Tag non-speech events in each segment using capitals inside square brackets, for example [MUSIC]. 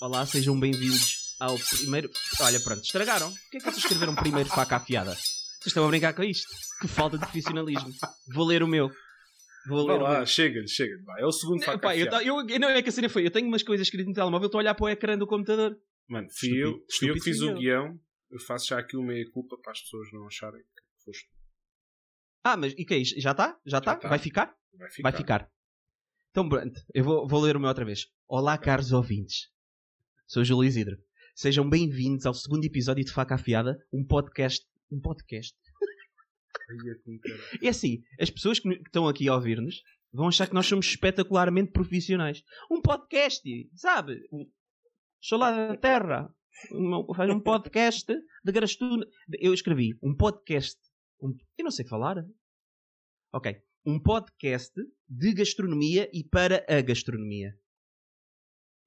Olá, sejam bem-vindos ao primeiro. Olha, pronto, estragaram. Por que é que vocês escreveram primeiro faca afiada? Vocês estão a brincar com isto? Que falta de profissionalismo. Vou ler o meu. Vou ler o lá, meu. chega, chega. Vai, é o segundo faca pá, eu, afiada. ta- eu- não é que a cena foi. Eu tenho umas coisas escritas no telemóvel, estou a olhar para o ecrã do computador. Mano, fui eu, fui eu que fiz o eu. guião. Eu faço já aqui uma meia-culpa para as pessoas não acharem que foste. Ah, mas e que é isto? Já está? Já está? tá. Vai ficar? Vai ficar. Vai ficar. Então, pronto, eu vou, vou ler o meu outra vez. Olá, caros ouvintes. Sou Júlio Isidro. Sejam bem-vindos ao segundo episódio de Faca Afiada, um podcast. Um podcast. É caralho. É assim, as pessoas que, estão aqui a ouvir-nos vão achar que nós somos espetacularmente profissionais. Um podcast, sabe? Sou lá da terra. Faz um podcast de grastuna. Eu escrevi um podcast. um- eu não sei falar. Ok. Um podcast de gastronomia e para a gastronomia.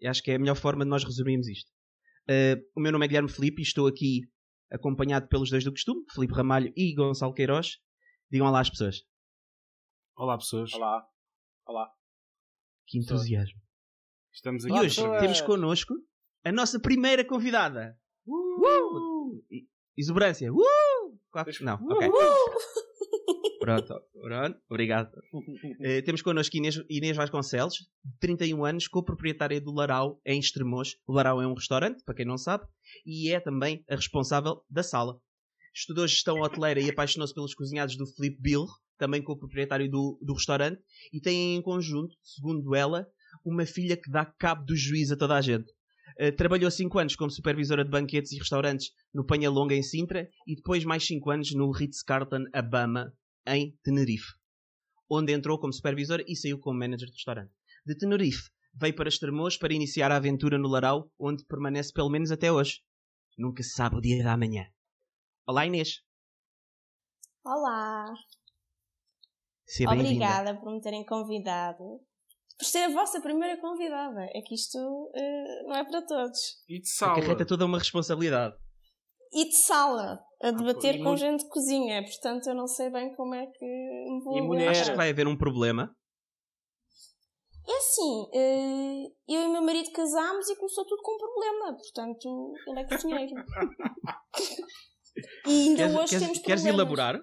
Eu acho que é a melhor forma de nós resumirmos isto. Uh, o meu nome é Guilherme Felipe e estou aqui acompanhado pelos dois do costume, Felipe Ramalho e Gonçalo Queiroz. Digam lá às pessoas. Olá, pessoas. Olá. Olá. Que entusiasmo. Estamos E aqui. Olá, hoje pessoas. temos connosco a nossa primeira convidada. Uh! E- Exuberância. Uh! Quatro- Não, ok. Pronto, pronto. Obrigado. [LAUGHS] Eh, temos connosco Inês, Inês Vasconcelos, de 31 anos, co-proprietária do Larau em Estremoz. O Larau é um restaurante, para quem não sabe, e é também a responsável da sala. Estudou gestão hoteleira e apaixonou-se pelos cozinhados do Filipe Bill, também co-proprietário do, do restaurante, e tem em conjunto, segundo ela, uma filha que dá cabo do juiz a toda a gente. Eh, trabalhou 5 anos como supervisora de banquetes e restaurantes no Panha Longa em Sintra e depois mais 5 anos no Ritz-Carlton Abama em Tenerife, onde entrou como supervisora e saiu como manager de restaurante. De Tenerife, veio para Estremoz para iniciar a aventura no Larau, onde permanece pelo menos até hoje. Nunca se sabe o dia da manhã. Olá Inês, Olá, seja obrigada por me terem convidado. Por ser a vossa primeira convidada. É que isto eh, não é para todos. E de A sala. carreta é toda uma responsabilidade. E de sala, a debater e com gente de cozinha. Portanto, eu não sei bem como é que me vou E mulher. Acho que vai haver um problema. É assim, eh, eu e meu marido casámos e começou tudo com um problema. Portanto, ele é cozinheiro. [LAUGHS] e ainda Queres, hoje queres- temos queres problemas. elaborar?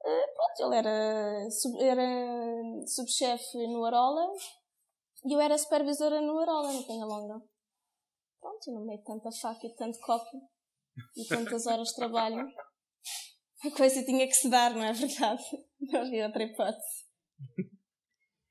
Pronto, ele era, sub- era subchefe no Arola e eu era supervisora no Arola, no Penhalonga. Pronto, e no meio de tanta faca e tanto copo e tantas horas de trabalho, a coisa tinha que se dar, não é verdade? [LAUGHS] Não havia outra hipótese.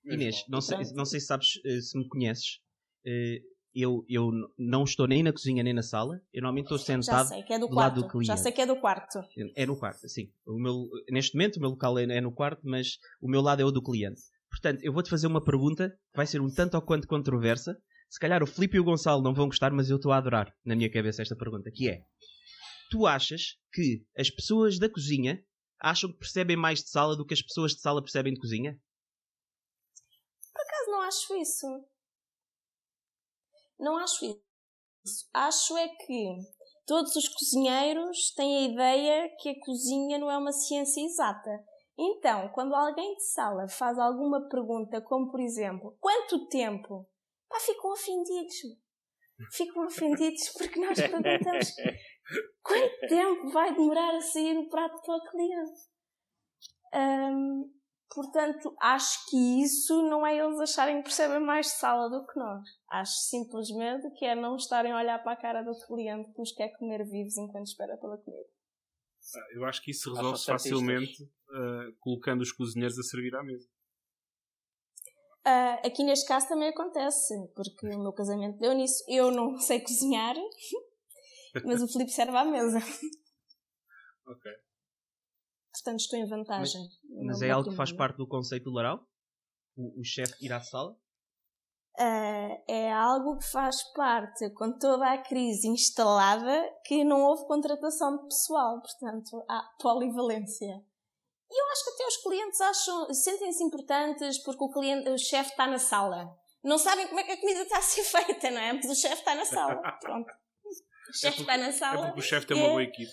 Inês, não sei, não sei se sabes, eh, se me conheces. eh, Eu, eu não estou nem na cozinha nem na sala. Eu normalmente estou Já sentado. sei que é do do lado do quarto. Já cliente. sei que é do quarto. É no quarto, sim. O meu, neste momento o meu local é, é no quarto, mas o meu lado é o do cliente. Portanto, eu vou-te fazer uma pergunta que vai ser um tanto ou quanto controversa. Se calhar o Filipe e o Gonçalo não vão gostar, mas eu estou a adorar na minha cabeça esta pergunta, que é Tu achas que as pessoas da cozinha acham que percebem mais de sala do que as pessoas de sala percebem de cozinha? Por acaso não acho isso. Não acho isso. Acho é que todos os cozinheiros têm a ideia que a cozinha não é uma ciência exata. Então, quando alguém de sala faz alguma pergunta, como por exemplo, quanto tempo? Pá, ficam ofendidos. Ficam ofendidos porque nós perguntamos quanto tempo vai demorar a sair o prato para o cliente. Hum, Portanto, acho que isso não é eles acharem que percebem mais de sala do que nós. Acho simplesmente que é não estarem a olhar para a cara do cliente que nos quer comer vivos enquanto espera pela comida. Ah, Eu acho que isso artistas. facilmente ah, colocando os cozinheiros a servir à mesa. Ah, aqui neste caso também acontece, porque o meu casamento deu nisso. Eu não [LAUGHS] sei cozinhar, mas o Filipe serve à mesa. Ok. Portanto, estou em vantagem. Mas no é algo que faz parte do conceito do Laral? O, o chefe ir à sala? Ah, é algo que faz parte, com toda a crise instalada, que não houve contratação de pessoal, portanto, há polivalência. E eu acho que até os clientes acham, sentem-se importantes porque o cliente, o chefe está na sala. Não sabem como é que a comida está a ser [LAUGHS] feita, não é? Mas o chefe está na sala. [LAUGHS] Pronto. O chefe está na É sala. porque o chefe tem uma É. boa equipe.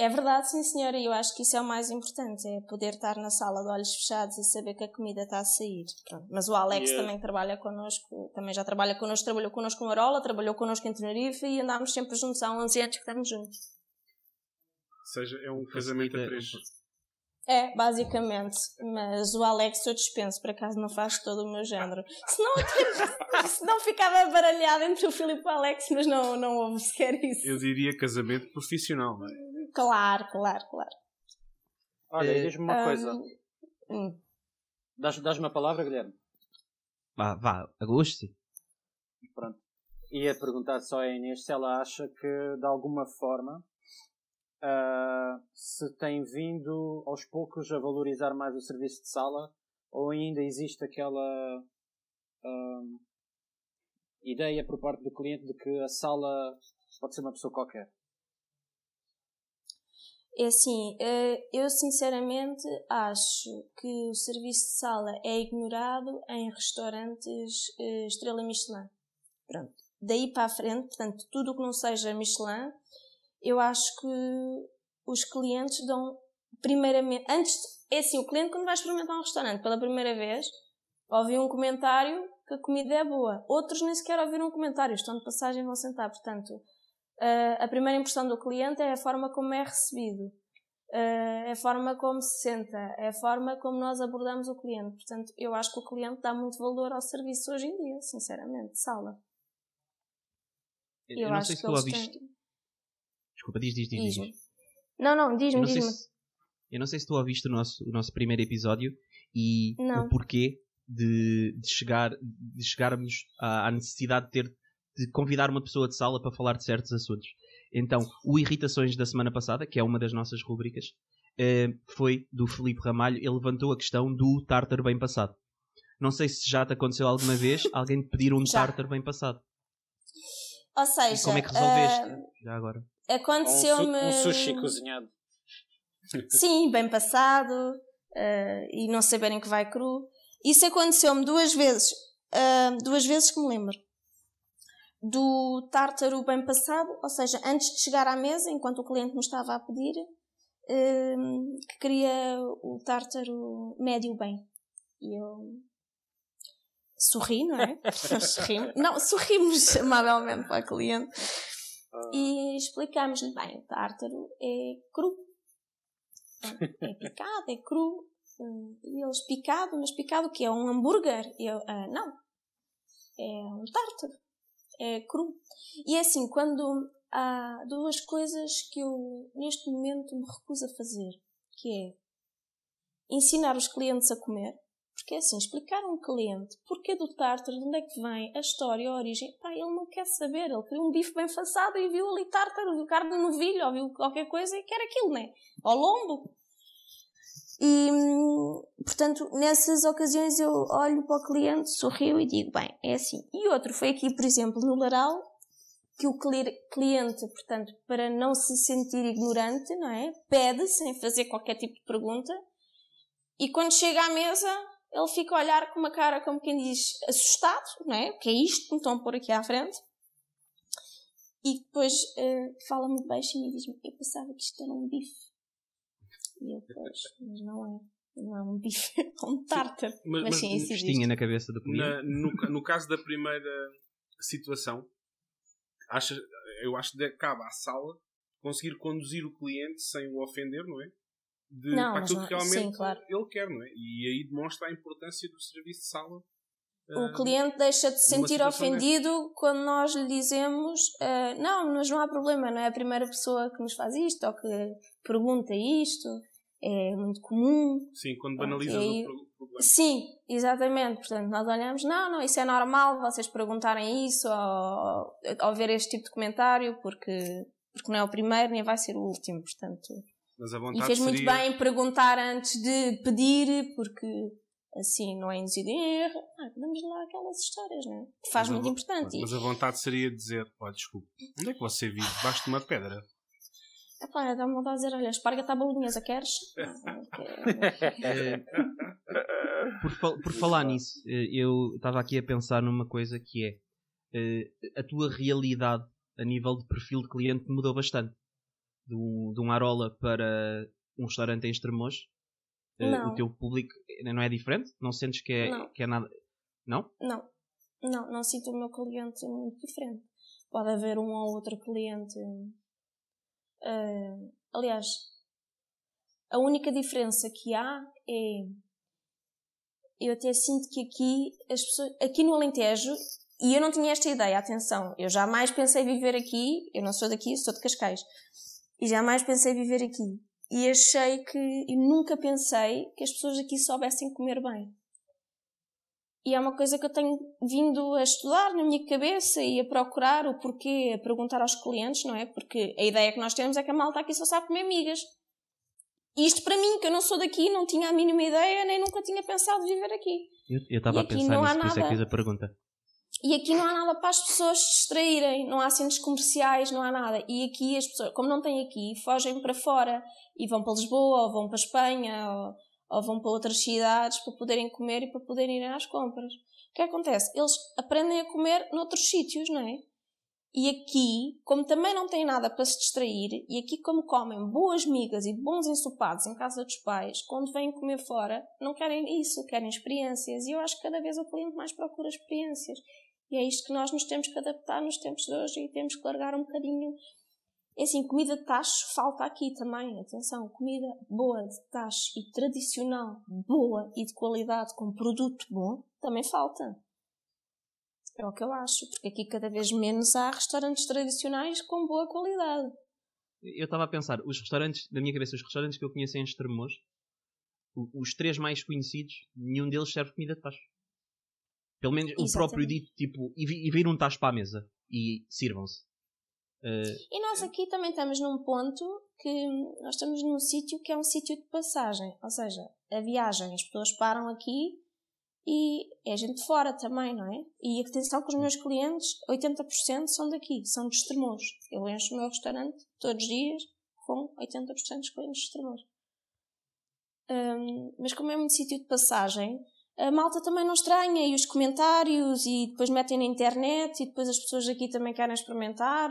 É verdade, sim senhora, e eu acho que isso é o mais importante, é poder estar na sala de olhos fechados e saber que a comida está a sair. Pronto. Mas o Alex Yeah. também trabalha connosco, também já trabalha connosco, trabalhou connosco em Arola, trabalhou connosco em Tenerife e andámos sempre juntos há 11 anos que estamos juntos. Ou seja, é um casamento a três. É, basicamente. Mas o Alex eu dispenso, por acaso não faz todo o meu género. Senão, até- [LAUGHS] senão ficava baralhado entre o Filipe e o Alex, mas não, não houve sequer isso. Eu diria casamento profissional, não é? Claro, claro, claro. Olha, Eh, diz-me uma coisa. Hum. Dás- Dás-me a palavra, Guilherme? Vá, vá, agosto. Pronto. Ia perguntar só a Inês se ela acha que, de alguma forma, ah, se tem vindo aos poucos a valorizar mais o serviço de sala ou ainda existe aquela ah, ideia por parte do cliente de que a sala pode ser uma pessoa qualquer. É assim, eh, eu sinceramente acho que o serviço de sala é ignorado em restaurantes estrela Michelin. Pronto. Daí para a frente, portanto, tudo o que não seja Michelin, eu acho que os clientes dão primeiramente, antes, é assim, o cliente quando vai experimentar um restaurante pela primeira vez, ouve um comentário que a comida é boa. Outros nem sequer ouviram um comentário, estão de passagem e vão sentar. Portanto, Uh, a primeira impressão do cliente é a forma como é recebido, uh, é a forma como se senta, é a forma como nós abordamos o cliente. Portanto, eu acho que o cliente dá muito valor ao serviço hoje em dia, sinceramente, sala. Eu, Eu, não acho sei se que tu ouviste. têm... Desculpa, diz, diz, diz. diz. Não, não, diz-me, diz-me. se, eu não sei se tu ouviste o nosso, o nosso primeiro episódio e Não. o porquê de, de, chegar, de chegarmos à, à necessidade de ter de convidar uma pessoa de sala para falar de certos assuntos. Então, o Irritações da semana passada, que é uma das nossas rubricas, eh, foi do Felipe Ramalho. Ele levantou a questão do tártaro bem passado. Não sei se já te aconteceu alguma vez [LAUGHS] alguém te pedir um Já. tártaro bem passado. Ou E seja, como é que resolveste? uh, Já agora. Ou um, su- aconteceu-me. um sushi cozinhado. Sim, bem passado uh, e não saberem que vai cru. Isso aconteceu-me duas vezes, uh, duas vezes que me lembro. Do tártaro bem passado, ou seja, antes de chegar à mesa, enquanto o cliente me estava a pedir, uh, que queria o tártaro médio bem. E eu sorri, não é? [LAUGHS] Nós sorrimos. Não, sorrimos [LAUGHS] amavelmente para a cliente e explicámos-lhe bem, o tártaro é cru. É picado, é cru. Hum, E eles picado, mas picado o quê? É um hambúrguer? Eu, ah, não. É um tártaro. É cru. E é assim, quando há duas coisas que eu neste momento me recuso a fazer, que é ensinar os clientes a comer, porque é assim, explicar a um cliente porquê do tártaro, de onde é que vem, a história, a origem, pá, ele não quer saber, ele queria um bife bem façado e viu ali tártaro, viu carne no novilho, ou viu qualquer coisa e quer aquilo, né? Ao lombo. E, hum, portanto, nessas ocasiões eu olho para o cliente, sorrio e digo, bem, é assim. E outro foi aqui, por exemplo, no Laral, que o cli- cliente, portanto, para não se sentir ignorante, não é? Pede, sem fazer qualquer tipo de pergunta, e quando chega à mesa, ele fica a olhar com uma cara, como quem diz, assustado, não é? O que é isto que me estão a pôr aqui à frente? E depois eh, fala muito baixinho e diz-me, eu pensava que isto era um bife. E eu, pois, mas não é. Não é um bife, [LAUGHS] é um tártaro. Mas- Mas, mas sim. Festinha na cabeça do. Na- no, no caso da primeira situação, acha, eu acho que cabe à sala conseguir conduzir o cliente sem o ofender, não é? De, Não, para aquilo que realmente sim, claro. ele quer, não é? E aí demonstra a importância do serviço de sala. O ah, cliente deixa de se sentir ofendido quando nós lhe dizemos ah, não, mas não há problema, não é a primeira pessoa que nos faz isto ou que pergunta isto, é muito comum. Sim, quando banalizas aí- o pro- problema. Sim, exatamente. Portanto, nós olhamos, não, não, isso é normal vocês perguntarem isso ou, ou ver este tipo de comentário porque, porque não é o primeiro nem vai ser o último, portanto. Mas a E vontade fez muito seria... bem perguntar antes de pedir, porque assim não é induzido em erro. Ah, damos lá aquelas histórias, não é? Que faz Mas a muito vo- importante. Mas a vontade seria dizer, olha, desculpe, onde é que você vive? Debaixo de uma pedra. [LAUGHS] Epá, dá-me vontade de dizer, olha, esparga-te à bolonhesa, queres? Ah, ok. Eh, por, fal- por falar nisso, eh, eu estava aqui a pensar numa coisa que é eh, a tua realidade a nível de perfil de cliente mudou bastante. De um, de um Arola para um restaurante em Estremoz, eh, o teu público não é diferente? Não sentes que é, Não. que é nada. Não? Não, não, não sinto o meu cliente muito diferente. Pode haver um ou outro cliente. eh, aliás, a única diferença que há é. Eu até sinto que aqui, as pessoas, aqui no Alentejo, e eu não tinha esta ideia, atenção, eu jamais pensei viver aqui, eu não sou daqui, sou de Cascais, e jamais pensei viver aqui. E achei que, e nunca pensei que as pessoas aqui soubessem comer bem. E é uma coisa que eu tenho vindo a estudar na minha cabeça e a procurar o porquê, a perguntar aos clientes, não é? Porque a ideia que nós temos é que a malta aqui só sabe comer migas. E isto para mim, que eu não sou daqui, não tinha a mínima ideia, nem nunca tinha pensado viver aqui. Eu estava a pensar não há nisso, por isso é que fiz a pergunta. E aqui não há nada para as pessoas se distraírem, não há centros comerciais, não há nada. E aqui as pessoas, como não têm aqui, fogem para fora e vão para Lisboa, ou vão para Espanha, ou, ou vão para outras cidades para poderem comer e para poderem ir às compras. O que acontece? Eles aprendem a comer noutros sítios, não é? E aqui, como também não têm nada para se distrair, e aqui como comem boas migas e bons ensopados em casa dos pais, quando vêm comer fora, não querem isso, querem experiências. E eu acho que cada vez o cliente mais procura experiências. E é isto que nós nos temos que adaptar nos tempos de hoje e temos que largar um bocadinho. É assim, comida de tacho falta aqui também. Atenção, comida boa de tacho e tradicional, boa e de qualidade, com produto bom, também falta. É o que eu acho, porque aqui cada vez menos há restaurantes tradicionais com boa qualidade. Eu estava a pensar, os restaurantes, na minha cabeça, os restaurantes que eu conheço em Estremoz, o- os três mais conhecidos, nenhum deles serve comida de tacho. Pelo menos o Exatamente. próprio dito, tipo, e, e vir um tacho para a mesa e sirvam-se. Eh, E nós aqui também estamos num ponto que nós estamos num sítio que é um sítio de passagem. Ou seja, a viagem, as pessoas param aqui e é gente fora também, não é? E atenção que os meus clientes, 80% são daqui, são de Estremoz. Eu encho o meu restaurante todos os dias com 80% dos clientes de Estremoz. Hum, mas como é muito sítio de passagem, a malta também não estranha e os comentários e depois metem na internet e depois as pessoas aqui também querem experimentar.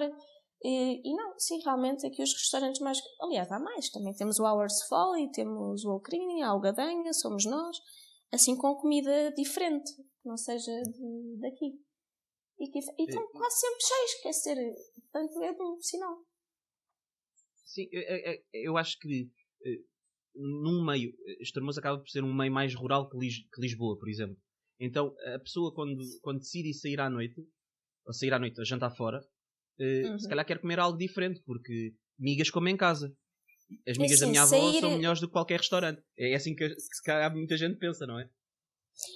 E, e não, sim, realmente aqui os restaurantes mais. Aliás, há mais. Também temos o Hours Folly, temos o Alcrini, a Algadanha, somos nós. Assim com comida diferente, que não seja de, daqui. E, que, e estão quase sempre cheios, quer dizer, portanto é bom sinal. sim, eu, eu- acho que eh, num meio, eh, Estremoz acaba por ser um meio mais rural que, Lis- que Lisboa, por exemplo. Então a pessoa quando, quando decide sair à noite, ou sair à noite a jantar fora, eh, Uhum. se calhar quer comer algo diferente, porque migas come em casa. As migas da assim, minha avó sair- são melhores do que qualquer restaurante. É assim que, que se calhar muita gente pensa, não é?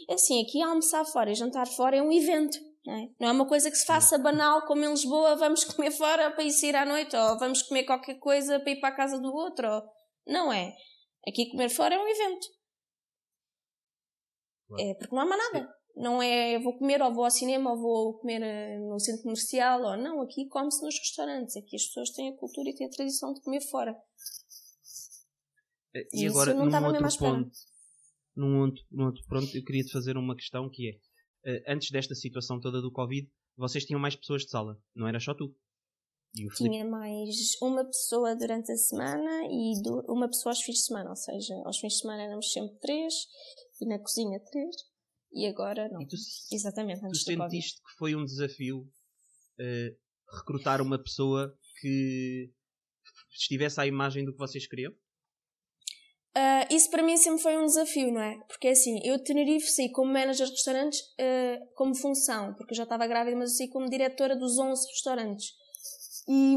É assim, aqui almoçar fora e jantar fora é um evento. Não é? não é uma coisa que se faça banal, como em Lisboa, vamos comer fora para ir sair à noite, ou vamos comer qualquer coisa para ir para a casa do outro. ou- Não é. Aqui comer fora é um evento. Claro. É porque não há mais nada. Não é vou comer ou vou ao cinema ou vou comer eh, no centro comercial ou não. Aqui come-se nos restaurantes. Aqui as pessoas têm a cultura e têm a tradição de comer fora. E E agora, num outro ponto, num outro, num outro ponto, eu queria te fazer uma questão que é, eh, antes desta situação toda do Covid, vocês tinham mais pessoas de sala, não era só tu. Tinha mais uma pessoa durante a semana e du- uma pessoa aos fins de semana. Ou seja, aos fins de semana éramos sempre três e na cozinha três. E agora não. e tu, Exatamente, tu antes do Covid. sentiste que foi um desafio eh, recrutar uma pessoa que estivesse à imagem do que vocês queriam? Ah, isso para mim sempre foi um desafio, não é? Porque assim, eu de Tenerife saí como manager de restaurantes ah, como função, porque eu já estava grávida, mas eu saí como diretora dos 11 restaurantes. E,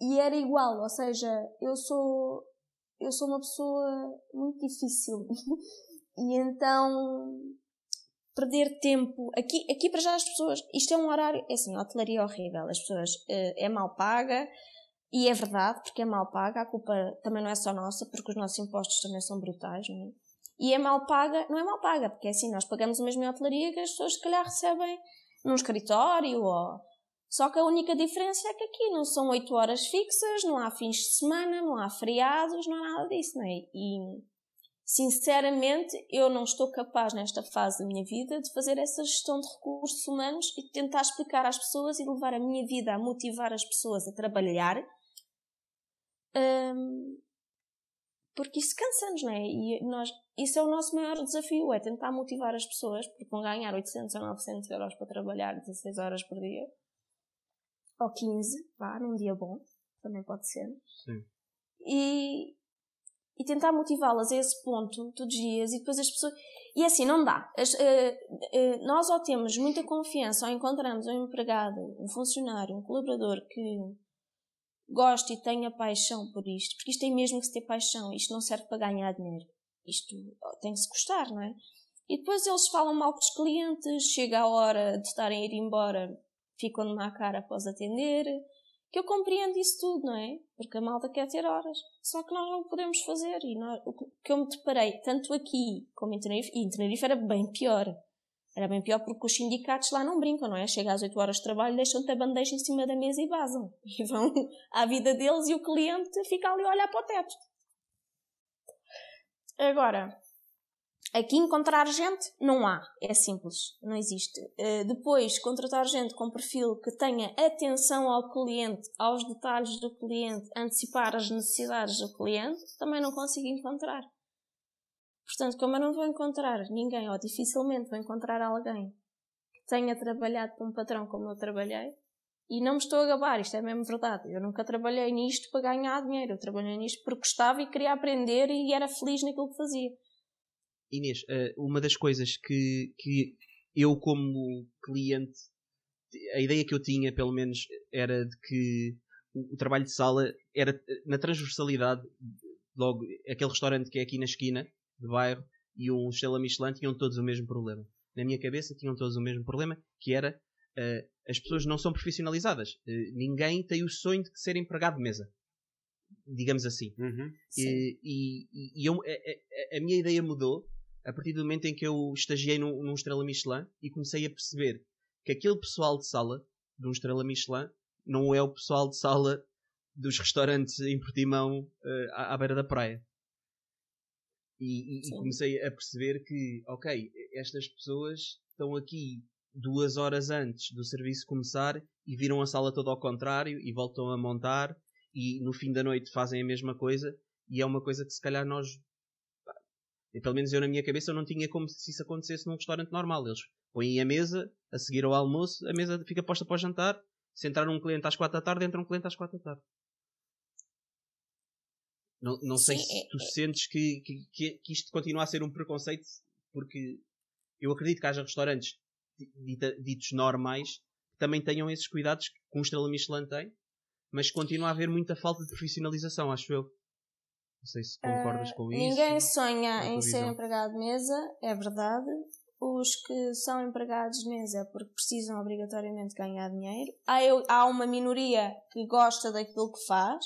e era igual, ou seja, eu sou, eu sou uma pessoa muito difícil. [LAUGHS] e então, perder tempo. Aqui, aqui para já as pessoas, isto é um horário, é assim, a hotelaria é horrível. As pessoas, eh, é mal paga, e é verdade, porque é mal paga, a culpa também não é só nossa, porque os nossos impostos também são brutais, não é? E é mal paga, não é mal paga, porque é assim, nós pagamos a mesma hotelaria que as pessoas se calhar recebem num escritório ou... Só que a única diferença é que aqui não são 8 horas fixas, não há fins de semana, não há feriados, não há nada disso, não é? E, sinceramente, eu não estou capaz nesta fase da minha vida de fazer essa gestão de recursos humanos e de tentar explicar às pessoas e levar a minha vida a motivar as pessoas a trabalhar Um, porque isso cansa-nos, não é? E nós, isso é o nosso maior desafio, é tentar motivar as pessoas, porque vão ganhar 800 ou 900 euros para trabalhar 16 horas por dia, ou 15, vá, num dia bom, também pode ser. Sim. E, e tentar motivá-las a esse ponto todos os dias e depois as pessoas. E assim, não dá. As, uh, uh, nós ou temos muita confiança ou encontramos um empregado, um funcionário, um colaborador que goste e tenha paixão por isto, porque isto tem mesmo que se ter paixão, isto não serve para ganhar dinheiro. Isto tem que se gostar, não é? E depois eles falam mal com os clientes, chega a hora de estarem a ir embora, ficam-me à cara após atender, que eu compreendo isso tudo, não é? Porque a malta quer ter horas. Só que nós não podemos fazer. E nós, o que eu me deparei, tanto aqui como em Tenerife, e em Tenerife era bem pior. Era bem pior porque os sindicatos lá não brincam, não é? Chega às 8 horas de trabalho, deixam-te a bandeja em cima da mesa e vazam. [LAUGHS] E vão à vida deles e o cliente fica ali a olhar para o teto. Agora, Aqui encontrar gente não há, é simples, não existe. Uh, depois, contratar gente com perfil que tenha atenção ao cliente, aos detalhes do cliente, antecipar as necessidades do cliente, também não consigo encontrar. Portanto, como eu não vou encontrar ninguém, ou dificilmente vou encontrar alguém que tenha trabalhado para um patrão como eu trabalhei, e não me estou a gabar, isto é mesmo verdade. Eu nunca trabalhei nisto para ganhar dinheiro, eu trabalhei nisto porque gostava e queria aprender e era feliz naquilo que fazia. Inês, eh, uma das coisas que, que eu, como cliente, a ideia que eu tinha, pelo menos, era de que o, o trabalho de sala era na transversalidade. Logo, aquele restaurante que é aqui na esquina do bairro e um Estrela Michelin tinham todos o mesmo problema. Na minha cabeça, tinham todos o mesmo problema, que era uh, as pessoas não são profissionalizadas. Uh, ninguém tem o sonho de ser empregado de mesa digamos assim. Uhum. E, e, e eu, a, a, a, minha ideia mudou a partir do momento em que eu estagiei num, num Estrela Michelin e comecei a perceber que aquele pessoal de sala de um Estrela Michelin não é o pessoal de sala dos restaurantes em Portimão uh, à, à, beira da praia. E, e, e, comecei a perceber que, ok, estas pessoas estão aqui duas horas antes do serviço começar e viram a sala toda ao contrário e voltam a montar e no fim da noite fazem a mesma coisa e é uma coisa que se calhar nós pelo menos eu na minha cabeça eu não tinha como se isso acontecesse num restaurante normal. Eles põem a mesa, a seguir ao almoço, a mesa fica posta para o jantar. Se entrar um cliente às quatro da tarde, entra um cliente às quatro da tarde. Não, não sei se é, tu é. sentes que, que, que, isto continua a ser um preconceito, porque eu acredito que haja restaurantes ditos normais que também tenham esses cuidados que um estrela Michelin tem, mas continua a haver muita falta de profissionalização, acho eu. Não sei se concordas uh, com isso. Ninguém sonha em ser empregado de mesa, é verdade. Os que são empregados de mesa é porque precisam obrigatoriamente ganhar dinheiro. Há, eu, há uma minoria que gosta daquilo que faz.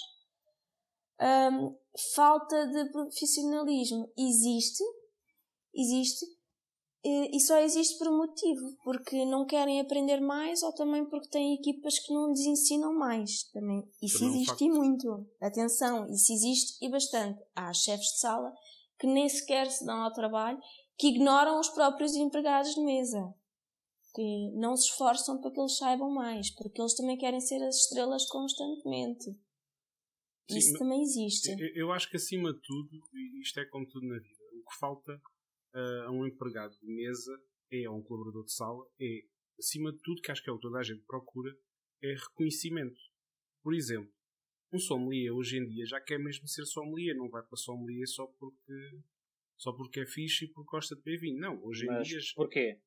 Um, falta de profissionalismo existe, existe, e só existe por um motivo, porque não querem aprender mais ou também porque têm equipas que não lhes ensinam mais. Também. Isso existe e muito. Atenção, isso existe e bastante. Há chefes de sala que nem sequer se dão ao trabalho, que ignoram os próprios empregados de mesa. Que não se esforçam para que eles saibam mais, porque eles também querem ser as estrelas constantemente. Sim, isso também existe. Eu, eu acho que acima de tudo, isto é como tudo na vida, o que falta uh, a um empregado de mesa, é a um colaborador de sala, é, acima de tudo, que acho que é o que toda a gente procura, é reconhecimento. Por exemplo, um sommelier hoje em dia já quer mesmo ser sommelier, não vai para sommelier só porque só porque é fixe e porque gosta de beber vinho. Não, hoje mas em dia. Porquê?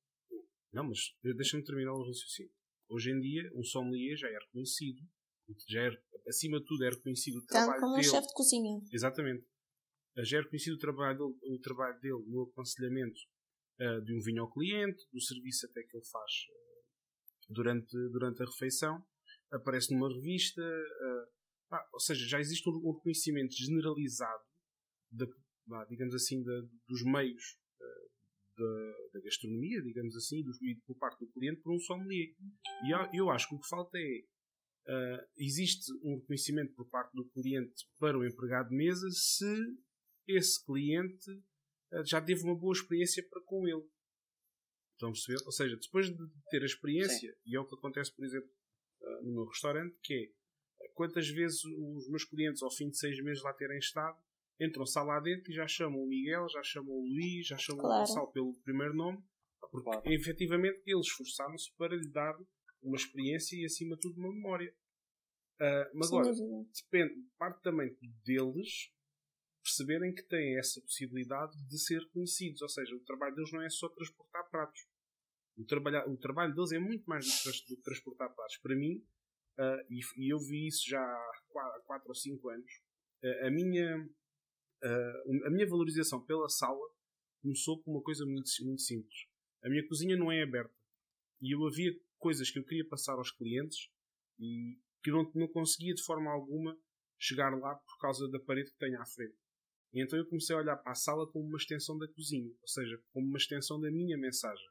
Não, mas deixa-me terminar o raciocínio. Hoje em dia, um sommelier já é reconhecido, já é, acima de tudo é reconhecido o trabalho Tanto como dele. um chefe de cozinha. Exatamente já é reconhecido o trabalho dele, o trabalho dele no aconselhamento uh, de um vinho ao cliente, do serviço até que ele faz uh, durante, durante a refeição, aparece numa revista, uh, ah, ou seja, já existe um, um reconhecimento generalizado, de, digamos assim, de, dos meios da, da, gastronomia, digamos assim, do, por parte do cliente por um sommelier. E eu, eu acho que o que falta é Uh, existe um reconhecimento por parte do cliente para o empregado de mesa se esse cliente eh, já teve uma boa experiência para com ele. A perceber? Ou seja, depois de ter a experiência, Sim. e é o que acontece, por exemplo, eh, no meu restaurante, que é quantas vezes os meus clientes, ao fim de seis meses lá terem estado, entram-se lá dentro e já chamam o Miguel, já chamam o Luís, já chamam Claro. o Gonçalo pelo primeiro nome, porque Claro. efetivamente eles esforçaram-se para lhe dar uma experiência e acima de tudo uma memória. Ah, mas Sem agora, depende, parte também deles perceberem que têm essa possibilidade de ser conhecidos. Ou seja, o trabalho deles não é só transportar pratos. O, trabalha, o trabalho deles é muito mais do que, trans- do que transportar pratos. Para mim, ah, e, e eu vi isso já há 4 ou 5 anos, ah, a, minha, a minha valorização pela sala começou com uma coisa muito, muito simples. A minha cozinha não é aberta. E eu havia coisas que eu queria passar aos clientes e que não, não conseguia de forma alguma chegar lá por causa da parede que tenho à frente. E então eu comecei a olhar para a sala como uma extensão da cozinha, ou seja, como uma extensão da minha mensagem.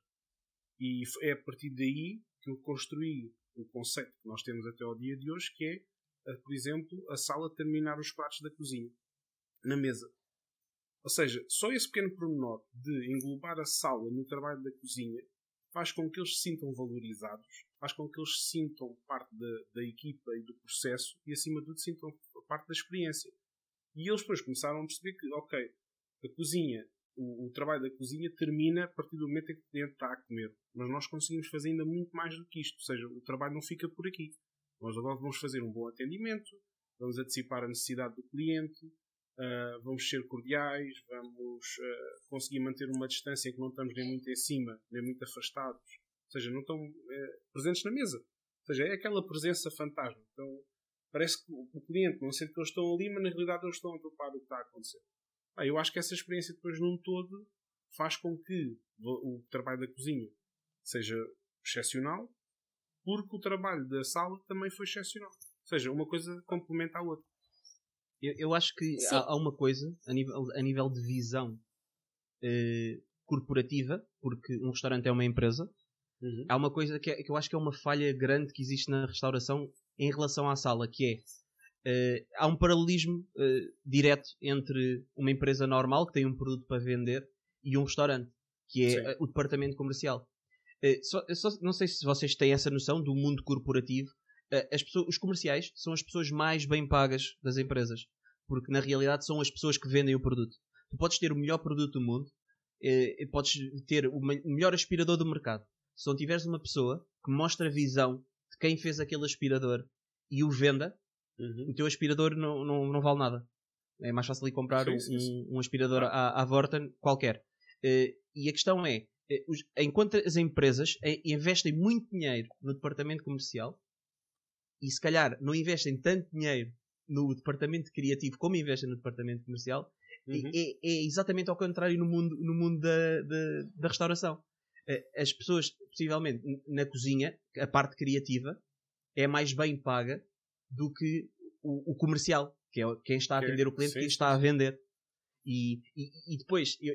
E é a partir daí que eu construí o conceito que nós temos até ao dia de hoje, que é, por exemplo, a sala terminar os pratos da cozinha na mesa. Ou seja, só esse pequeno pormenor de englobar a sala no trabalho da cozinha faz com que eles se sintam valorizados, faz com que eles se sintam parte da, da equipa e do processo e, acima de tudo, sintam parte da experiência. E eles depois começaram a perceber que, ok, a cozinha, o, o trabalho da cozinha termina a partir do momento em que o cliente está a comer. Mas nós conseguimos fazer ainda muito mais do que isto. Ou seja, o trabalho não fica por aqui. Nós agora vamos fazer um bom atendimento, vamos antecipar a necessidade do cliente, ah, vamos ser cordiais, vamos ah, conseguir manter uma distância que não estamos nem muito em cima, nem muito afastados. Ou seja, não estão eh, presentes na mesa. Ou seja, é aquela presença fantasma. Então, parece que o cliente não sente que eles estão ali, mas na realidade eles estão a topar o que está a acontecer. Ah, eu acho que essa experiência depois num todo faz com que o trabalho da cozinha seja excepcional, porque o trabalho da sala também foi excepcional. Ou seja, uma coisa complementa a outra. Eu, eu acho que há, há uma coisa a nível, a nível de visão eh, corporativa, porque um restaurante é uma empresa, há uma coisa que, é- que eu acho que é uma falha grande que existe na restauração em relação à sala, que é eh, há um paralelismo eh, direto entre uma empresa normal que tem um produto para vender e um restaurante, que é eh, o departamento comercial. Só- só- não sei se vocês têm essa noção do mundo corporativo. As pessoas- os comerciais são as pessoas mais bem pagas das empresas, porque na realidade são as pessoas que vendem o produto. Tu podes ter o melhor produto do mundo, eh, e podes ter o me- o melhor aspirador do mercado. Se não tiveres uma pessoa que mostra a visão de quem fez aquele aspirador e o venda, o teu aspirador não, não, não vale nada. É mais fácil ir comprar Sim, um, sim, sim. um aspirador à, à Vorten qualquer. Eh, e a questão é, eh, enquanto as empresas investem muito dinheiro no departamento comercial e se calhar não investem tanto dinheiro no departamento criativo como investem no departamento comercial, Uhum. é, é exatamente ao contrário no mundo, no mundo da, da, da restauração. Eh, As pessoas, possivelmente, na cozinha, a parte criativa, é mais bem paga do que o, o comercial, que é quem está a atender o cliente, sim, quem está a vender. E, e, e depois, eu-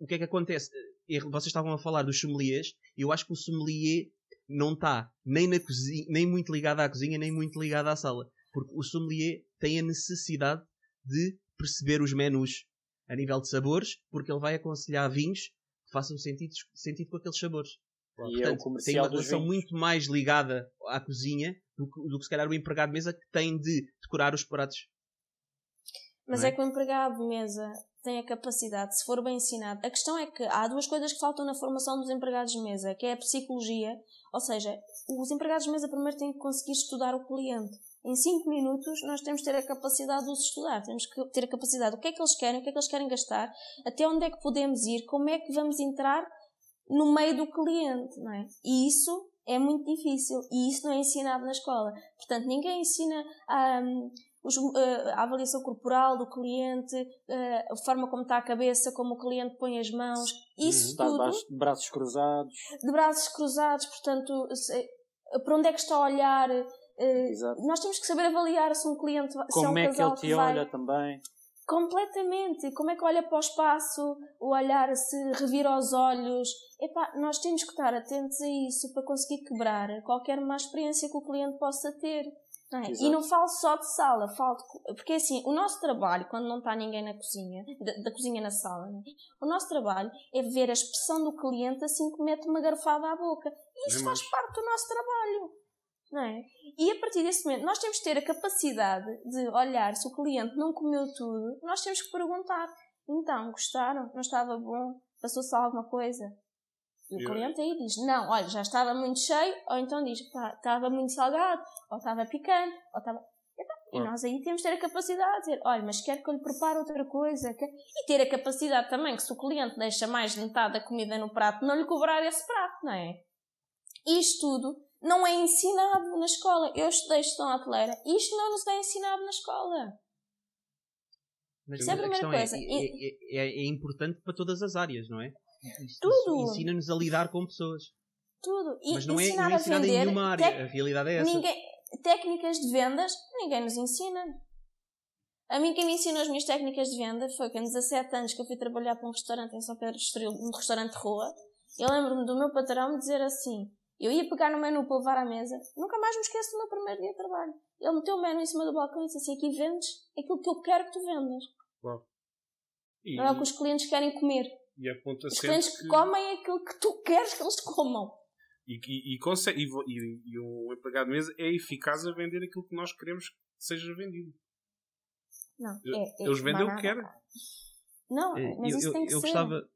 o que é que acontece? Eh, Vocês estavam a falar dos sommeliers, eu acho que o sommelier não está nem na cozinha, nem muito ligado à cozinha, nem muito ligado à sala. Porque o sommelier tem a necessidade de perceber os menus a nível de sabores, porque ele vai aconselhar vinhos que façam sentido, sentido com aqueles sabores. E é Portanto, tem comercial uma relação vinhos. muito mais ligada à cozinha do que, do que se calhar o empregado de mesa que tem de decorar os pratos. Mas é? é que o empregado de mesa tem a capacidade, se for bem ensinado. A questão é que há duas coisas que faltam na formação dos empregados de mesa, que é a psicologia, ou seja, os empregados de mesa primeiro têm que conseguir estudar o cliente. Em 5 minutos nós temos que ter a capacidade de os estudar, temos que ter a capacidade do que é que eles querem, o que é que eles querem gastar, até onde é que podemos ir, como é que vamos entrar no meio do cliente, não é? E isso é muito difícil e isso não é ensinado na escola. Portanto, ninguém ensina a, os, eh, a avaliação corporal do cliente, eh, a forma como está a cabeça, como o cliente põe as mãos, isso Está tudo de braços cruzados. de braços cruzados, portanto, se- para onde é que está a olhar? Eh, nós temos que saber avaliar se um cliente, vai- se é Como um é que ele te que vai olha também? completamente. Como é que olha para o espaço, o olhar se revira os olhos. Epá, nós temos que estar atentos a isso para conseguir quebrar qualquer má experiência que o cliente possa ter. não é? E não falo só de sala, falo de, porque assim, o nosso trabalho, quando não está ninguém na cozinha, da, da cozinha na sala, né? o nosso trabalho é ver a expressão do cliente assim que mete uma garfada à boca. E isso faz parte do nosso trabalho. Não é? E a partir desse momento, nós temos que ter a capacidade de olhar se o cliente não comeu tudo, nós temos que perguntar. Então, gostaram? Não estava bom? Passou-se alguma coisa? E o cliente aí diz, não, olha, já estava muito cheio, ou então diz, pá, estava muito salgado, ou estava picante, ou estava... E nós aí temos de ter a capacidade de dizer, olha, mas quer que eu lhe prepare outra coisa? Quer- E ter a capacidade também que se o cliente deixa mais de metade da comida no prato, não lhe cobrar esse prato, não é? Isto tudo não é ensinado na escola. Eu estudei gestão hoteleira. Isto não nos é ensinado na escola. Mas Isso é a primeira questão coisa. É, é, é, é importante para todas as áreas, não é? Isso- Tudo. isso Ensina-nos a lidar com pessoas. Tudo. E Mas não é, não é a ensinado em nenhuma área. tec- A realidade é essa. ninguém, técnicas de vendas, ninguém nos ensina. A mim quem me ensinou as minhas técnicas de venda foi que em 17 anos que eu fui trabalhar para um restaurante em São Pedro Estoril, um restaurante de rua, eu lembro-me do meu patrão me dizer assim, eu ia pegar no menu para levar à mesa, nunca mais me esqueço do meu primeiro dia de trabalho. Ele meteu o menu em cima do balcão e disse assim, aqui vendes aquilo que eu quero que tu vendas. Claro. E, Não é o que os clientes querem comer. e aponta Os clientes que, comem aquilo que tu queres que eles comam. e, e, e, consegue, e, e, e o empregado de mesa é eficaz a vender aquilo que nós queremos que seja vendido. Não, Eu- é, é Eles vendem o que querem. Não, Eh, mas eu, isso eu- tem que eu ser. gostava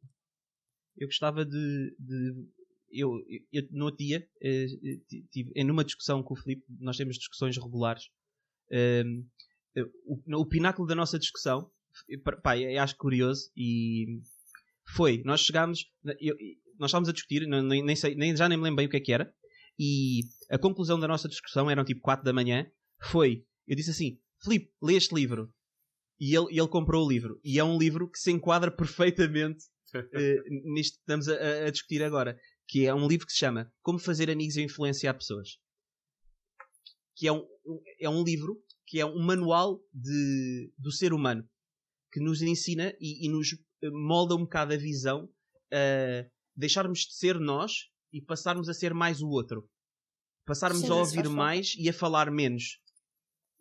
eu gostava de, de- eu, eu no outro dia eh, ti- tive em numa discussão com o Filipe nós temos discussões regulares ehm, eh, o, o pináculo da nossa discussão eh, pá, eu acho curioso e foi nós chegámos eu- nós estávamos a discutir nem, nem sei nem já nem me lembro bem o que é que era e a conclusão da nossa discussão eram tipo 4 da manhã foi eu disse assim Filipe lê este livro e ele, ele comprou o livro. E é um livro que se enquadra perfeitamente [LAUGHS] eh, nisto que estamos a- a discutir agora. Que é um livro que se chama Como Fazer Amigos e Influenciar Pessoas. Que é um, é um livro que é um manual de, do ser humano. Que nos ensina e, e nos eh, molda um bocado a visão a deixarmos de ser nós e passarmos a ser mais o outro. Passarmos Sim, a ouvir mais e a falar menos.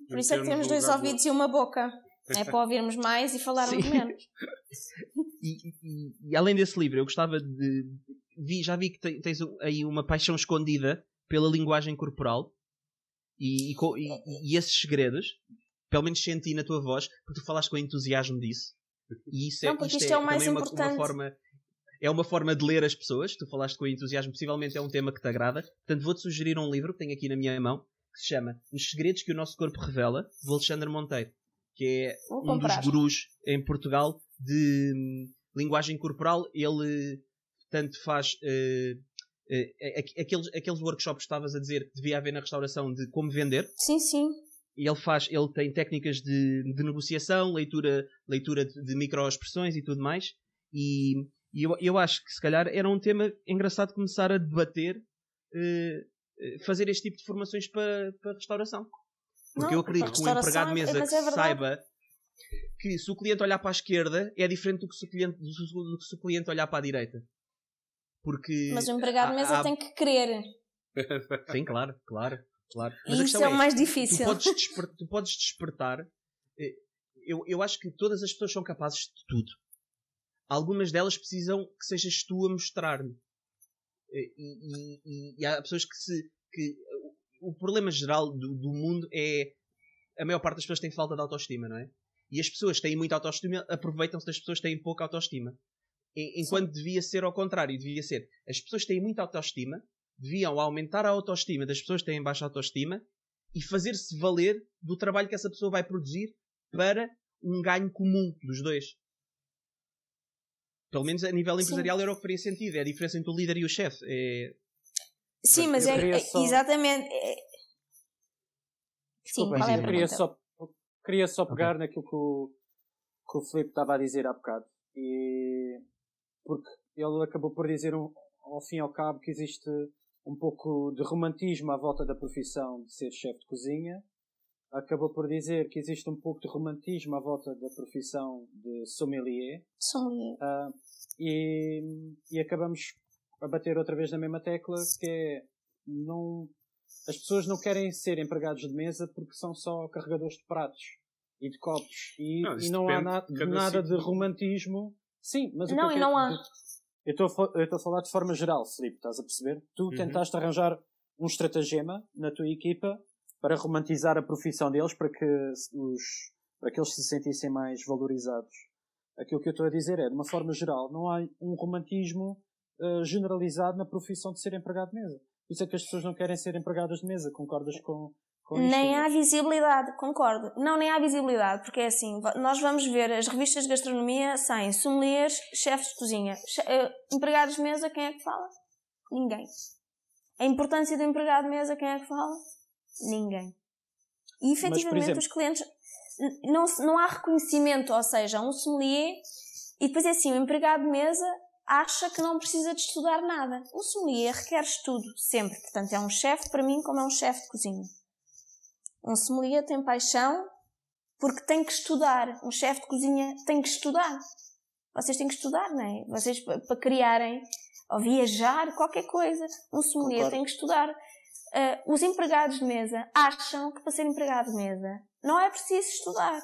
Por isso é que temos dois ouvidos e uma boca. É [LAUGHS] para ouvirmos mais e falarmos menos. [LAUGHS] E, e- e além desse livro, eu gostava de. Vi, já vi que te- tens aí uma paixão escondida pela linguagem corporal e, e e- e esses segredos, pelo menos senti na tua voz, porque tu falaste com entusiasmo disso. E isso é, Não, porque isto é o mais uma- importante. Uma, forma, é uma forma de ler as pessoas. Tu falaste com entusiasmo, possivelmente é um tema que te agrada. Portanto, vou-te sugerir um livro que tenho aqui na minha mão que se chama Os Segredos que o Nosso Corpo Revela, de Alexandre Monteiro, que é um dos gurus em Portugal de hum, linguagem corporal. Ele tanto faz eh, aqu- aqueles, aqueles workshops que estavas a dizer que devia haver na restauração de como vender. Sim, sim. E ele faz, ele tem técnicas de, de negociação, leitura, leitura de, de microexpressões e tudo mais. E, e eu, eu acho que se calhar era um tema engraçado começar a debater, fazer este tipo de formações para, para restauração. Porque Não, eu acredito que um empregado de restauração, mesa que é verdade. saiba que se o cliente olhar para a esquerda é diferente do que se o cliente, do que se o cliente olhar para a direita. Porque Mas o empregado de há- mesa há- tem que querer. [LAUGHS] Sim, claro, claro, claro. Mas isso é o mais tu difícil. podes, [LAUGHS] desper- tu podes despertar. eh, Eu, eu acho que todas as pessoas são capazes de tudo. Algumas delas precisam que sejas tu a mostrar-lhe. Eh, E, e- e há pessoas que se. Que, o problema geral do, do mundo é. A maior parte das pessoas tem falta de autoestima, não é? E as pessoas que têm muita autoestima aproveitam-se das pessoas que têm pouca autoestima. Enquanto devia ser ao contrário, devia ser as pessoas que têm muita autoestima deviam aumentar a autoestima das pessoas que têm baixa autoestima e fazer-se valer do trabalho que essa pessoa vai produzir para um ganho comum dos dois. Pelo menos a nível Sim. empresarial era o que faria sentido. É a diferença entre o líder e o chefe. É... Sim, mas Eu é, é- só- exatamente. é- Sim, Desculpa, qual é a eu queria só, queria só pegar naquilo que o, que o Filipe estava a dizer há bocado. E, porque ele acabou por dizer, um, ao fim e ao cabo, que existe um pouco de romantismo à volta da profissão de ser chefe de cozinha. Acabou por dizer que existe um pouco de romantismo à volta da profissão de sommelier. Sommelier. Ah, e, e acabamos a bater outra vez na mesma tecla que é não as pessoas não querem ser empregados de mesa porque são só carregadores de pratos e de copos e Não, e não há na- de nada de sítio. romantismo sim mas o Não, que eu e não há. eu estou a fa- eu estou a falar de forma geral Filipe estás a perceber tu Uhum. tentaste arranjar um estratagema na tua equipa para romantizar a profissão deles para que os para que eles se sentissem mais valorizados. Aquilo que eu estou a dizer é, de uma forma geral, não há um romantismo uh, generalizado na profissão de ser empregado de mesa. Por isso é que as pessoas não querem ser empregadas de mesa. Concordas com, com? Nem há visibilidade, concordo. Não, nem há visibilidade, porque é assim, nós vamos ver as revistas de gastronomia saem sommeliers, chefes de cozinha. Uh, empregados de mesa, quem é que fala? Ninguém. A importância do empregado de mesa, quem é que fala? Ninguém. E efetivamente Mas, exemplo, os clientes não, não há reconhecimento, ou seja, um sommelier, e depois é assim, o empregado de mesa acha que não precisa de estudar nada. O sommelier requer estudo, sempre. Portanto, é um chefe para mim como é um chefe de cozinha. Um sommelier tem paixão porque tem que estudar. Um chefe de cozinha tem que estudar. Vocês têm que estudar, não é? Vocês, para criarem ou viajar, qualquer coisa, um sommelier Concordo. tem que estudar. Uh, os empregados de mesa acham que para ser empregado de mesa não é preciso estudar.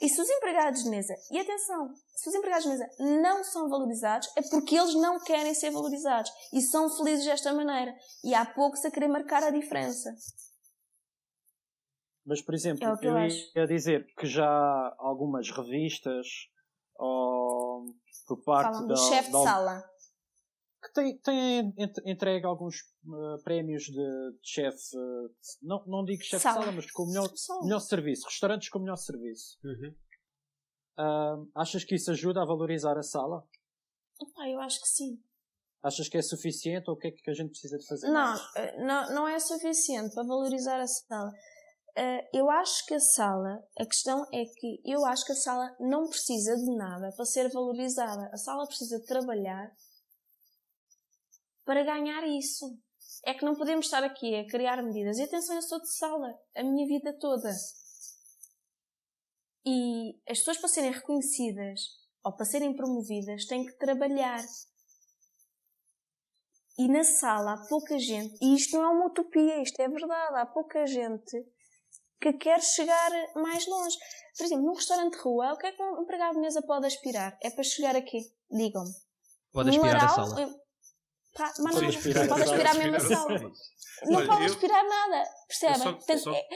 E se os empregados de mesa, e atenção, se os empregados de mesa não são valorizados, é porque eles não querem ser valorizados. E são felizes desta maneira. E há poucos a querer marcar a diferença. Mas, por exemplo, é eu, eu ia dizer que já algumas revistas ou por parte Falam da, do chefe de sala que tem, tem entregue alguns uh, prémios de, de chefe, uh, não, não digo chefe de sala, mas com o melhor, melhor serviço, restaurantes com melhor serviço. Uhum. Uh, achas que isso ajuda a valorizar a sala? Opa, eu acho que sim. Achas que é suficiente ou o que é que a gente precisa de fazer? Não, eh, não, não é suficiente para valorizar a sala. Uh, eu acho que a sala, a questão é que eu acho que a sala não precisa de nada para ser valorizada. A sala precisa trabalhar para ganhar isso. É que não podemos estar aqui a criar medidas. E atenção, eu sou de sala a minha vida toda. E as pessoas para serem reconhecidas ou para serem promovidas têm que trabalhar. E na sala há pouca gente, e isto não é uma utopia, isto é verdade, há pouca gente que quer chegar mais longe. Por exemplo, num restaurante de rua, o que é que um empregado de mesa pode aspirar? É para chegar aqui, digam-me. Pode aspirar a sala. Pá, mas não, aspirar, pode aspirar mesmo a sala. Não Olha, pode eu, aspirar nada, percebem? Só, só... É,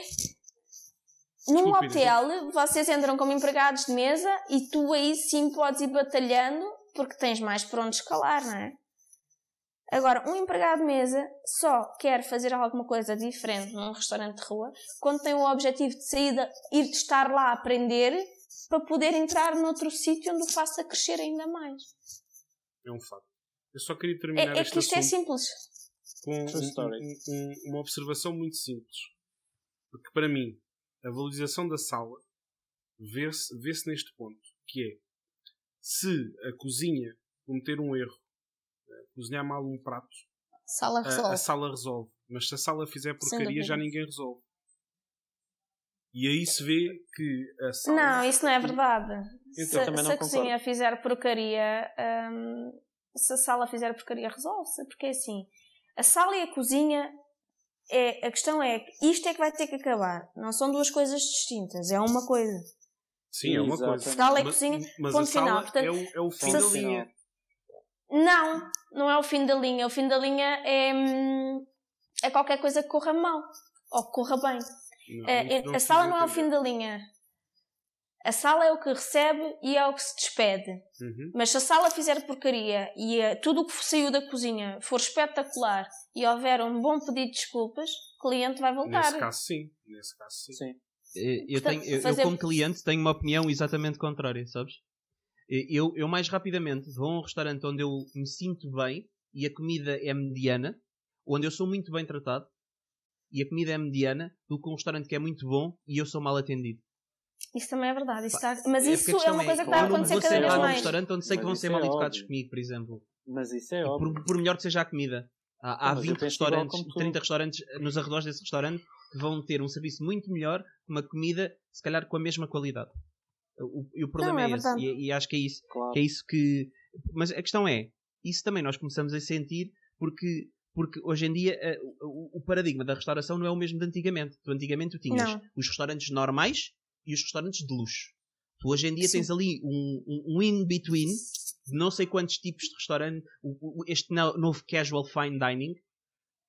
num hotel, vocês entram como empregados de mesa e tu aí sim podes ir batalhando porque tens mais para onde escalar, não é? Agora, um empregado de mesa só quer fazer alguma coisa diferente num restaurante de rua quando tem o objetivo de sair, de, ir estar lá a aprender para poder entrar noutro sítio onde o faça crescer ainda mais. É um facto. Eu só queria terminar é, é que isto é simples. com um, um, uma observação muito simples. Porque para mim, a valorização da sala vê-se vê neste ponto, que é se a cozinha cometer um erro, cozinhar mal um prato, sala a, a, sala resolve. Mas se a sala fizer porcaria, já ninguém resolve. E aí se vê que a sala. Não, isso não é verdade. Então, se, se a cozinha fizer porcaria, hum, se a sala fizer porcaria, resolve-se. Porque é assim, a sala e a cozinha, é, a questão é que isto é que vai ter que acabar. Não são duas coisas distintas, é uma coisa. Sim, é uma Exato. coisa. Sala e cozinha, mas ponto final. Portanto, é, o, é o fim da linha. Não, não é o fim da linha. O fim da linha é, hum, é qualquer coisa que corra mal ou que corra bem. Não, é, a sala não é o fim da linha. A sala é o que recebe e é o que se despede. Uhum. Mas se a sala fizer porcaria e uh, tudo o que saiu da cozinha for espetacular e houver um bom pedido de desculpas, o cliente vai voltar. Nesse caso, sim. Nesse caso, sim. sim. Eh, eu, Portanto, tenho, eu, fazer... eu, como cliente, tenho uma opinião exatamente contrária, sabes? Eh, eu, eu mais rapidamente vou a um restaurante onde eu me sinto bem e a comida é mediana, onde eu sou muito bem tratado e a comida é mediana, do que um restaurante que é muito bom e eu sou mal atendido. Isso também é verdade. Isso está... Mas é isso é uma coisa é, que está a acontecer cada vez mais. um restaurante onde sei que vão ser é mal educados comigo, por exemplo. Mas isso é óbvio. Por, por melhor que seja a comida. Há, há 20 restaurantes, 30 restaurantes nos arredores desse restaurante que vão ter um serviço muito melhor, uma comida, se calhar com a mesma qualidade. O, e o problema Não, é, é esse. E, e, acho que é isso, claro. que é isso que. Mas a questão é, isso também nós começamos a sentir porque porque hoje em dia uh, o, paradigma da restauração não é o mesmo de antigamente. Tu antigamente tu tinhas não. os restaurantes normais e os restaurantes de luxo. Tu hoje em dia Sim. tens ali um, um, um in-between de não sei quantos tipos de restaurante, este novo casual fine dining,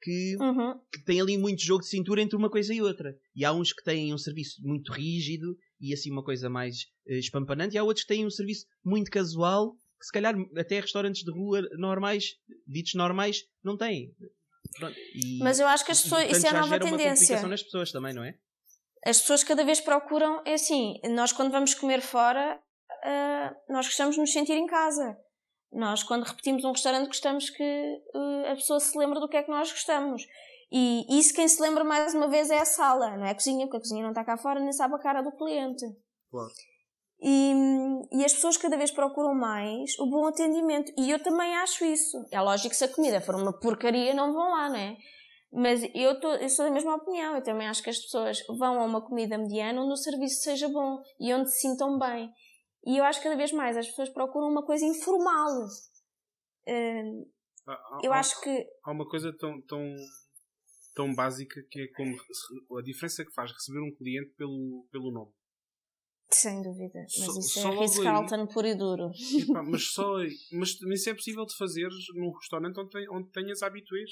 que, Uhum. que têm ali muito jogo de cintura entre uma coisa e outra. E há uns que têm um serviço muito rígido e assim uma coisa mais eh, espampanante, e há outros que têm um serviço muito casual, que se calhar até restaurantes de rua normais, ditos normais, não têm. Pronto, e- Mas eu acho que as pessoas, portanto, isso é a nova uma tendência. complicação nas pessoas também, não é? As pessoas cada vez procuram, é assim, nós quando vamos comer fora, ah, nós gostamos de nos sentir em casa. Nós, quando repetimos um restaurante, gostamos que ah, a pessoa se lembre do que é que nós gostamos. E isso quem se lembra mais uma vez é a sala, não é a cozinha, porque a cozinha não está cá fora nem sabe a cara do cliente. Claro. E, e as pessoas cada vez procuram mais o bom atendimento. E eu também acho isso. É lógico que se a comida for uma porcaria, não vão lá, não é? Mas eu, tô, eu sou da mesma opinião. Eu também acho que as pessoas vão a uma comida mediana onde o serviço seja bom e onde se sintam bem. E eu acho que cada vez mais as pessoas procuram uma coisa informal. Hum, Há- há- eu acho que. há uma coisa tão, tão, tão básica que é como a diferença que faz receber um cliente pelo, pelo nome. Sem dúvida. Mas Só- isso só é logo Ritz aí- Carlton puro e duro. Epá, mas [LAUGHS] só mas isso é possível de fazer num restaurante onde, tem- onde tenhas habituês.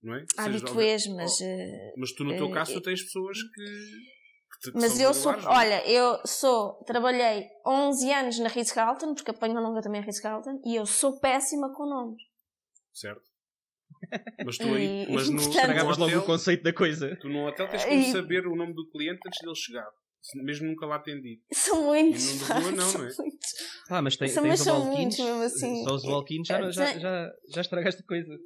Não é? Seja, Habituês, obvi- mas. oh, eh, mas tu no teu eh, caso eh, tu tens pessoas que, que, te- que Mas eu sou, é? olha, eu sou, trabalhei 11 anos na Ritz Carlton, porque apanho longa também a Ritz Carlton, e eu sou péssima com nomes. Certo. Mas tu aí, mas no, portanto- no Estragavas logo hotel, o conceito da coisa. tu no hotel tens como E- saber o nome do cliente antes dele chegar. Mesmo nunca lá atendido. São muitos, E rua [LAUGHS] não, são não é? muitos. Ah, mas tem, São- tens são muitos, mesmo assim. Só os walk-ins já, É, já, já, já estragaste a coisa.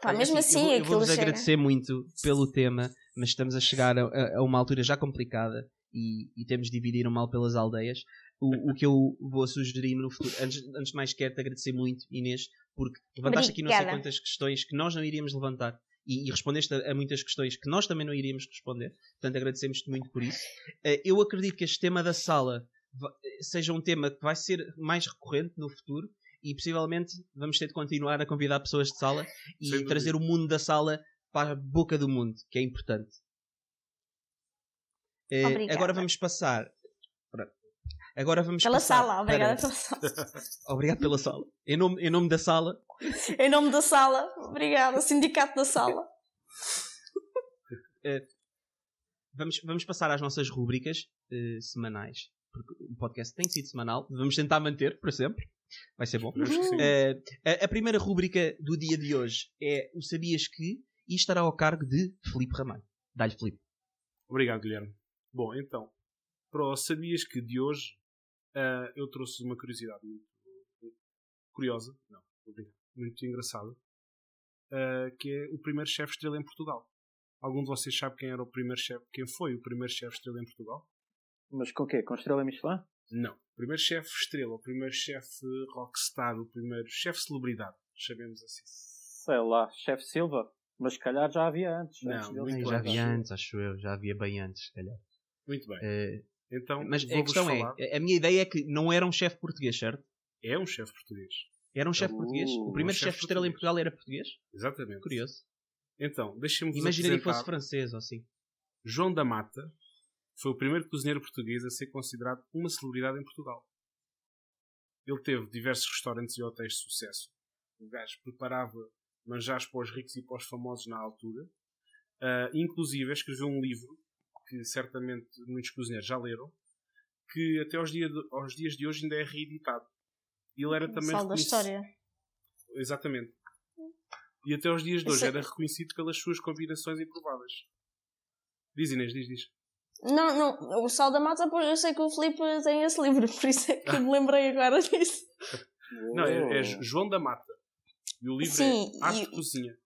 Pá, mesmo Assim, assim, eu vou- eu vou-vos chega. agradecer muito pelo tema, mas estamos a chegar a, a- a uma altura já complicada e, e temos de dividir o mal pelas aldeias. O, o que eu vou sugerir no futuro, antes, antes de mais quero-te agradecer muito, Inês, porque levantaste aqui não sei Obrigada. quantas questões que nós não iríamos levantar e, e respondeste a, a muitas questões que nós também não iríamos responder. Portanto, agradecemos-te muito por isso. Eh, eu acredito que este tema da sala va- seja um tema que vai ser mais recorrente no futuro e possivelmente vamos ter de continuar a convidar pessoas de sala Sem e dúvida. trazer o mundo da sala para a boca do mundo, que é importante. Eh, Obrigada. agora vamos passar. Agora vamos Pela passar sala, obrigada para- pela sala. [LAUGHS] Obrigado pela sala. Em nome, em nome da sala, em nome da sala, obrigada, sindicato da sala. [LAUGHS] vamos, vamos passar às nossas rúbricas eh, semanais. Porque o podcast tem sido semanal. Vamos tentar manter para sempre. Vai ser bom. Eh, a, a primeira rúbrica do dia de hoje é o Sabias que? E estará ao cargo de Felipe Ramalho. Dá-lhe Felipe. Obrigado, Guilherme. Bom, então, para o sabias que de hoje ah, eu trouxe uma curiosidade muito curiosa, não, obrigado, muito engraçada, ah, que é o primeiro chefe estrela em Portugal. Algum de vocês sabe quem era o primeiro chefe, quem foi o primeiro chefe estrela em Portugal? Mas com o quê? Com estrela Michelin? Não. O primeiro chefe estrela, o primeiro chefe rockstar, o primeiro chefe celebridade, chamemos assim. Sei lá, chefe Silva. Mas se calhar já havia antes. Não, antes já havia antes, acho eu. Já havia bem antes, se calhar. Muito bem. Eh, Então, mas a questão falar. é, a minha ideia é que não era um chefe português, certo? É um chefe português. Era um chefe Uh, português? O um primeiro chefe chefe estrela em. Portugal era português? Exatamente. Curioso. Então, deixem-me Imaginaria que fosse francês ou assim. João da Mata foi o primeiro cozinheiro português a ser considerado uma celebridade em Portugal. Ele teve diversos restaurantes e hotéis de sucesso. O gajo preparava manjares para os ricos e para os famosos na altura. Ah, inclusive escreveu um livro que certamente muitos cozinheiros já leram, que até aos, dia de- aos dias de hoje ainda é reeditado. Ele era também Sal da história. Exatamente. E até aos dias de hoje Isso é- era reconhecido pelas suas combinações improváveis. Diz Inês, diz, diz. Não, não, o Sal da Mata, pois eu sei que o Filipe tem esse livro, [LAUGHS] por isso é que eu me [LAUGHS] lembrei agora disso. Não, é, é. João da Mata. E o livro Sim, é Arte e- de Cozinha.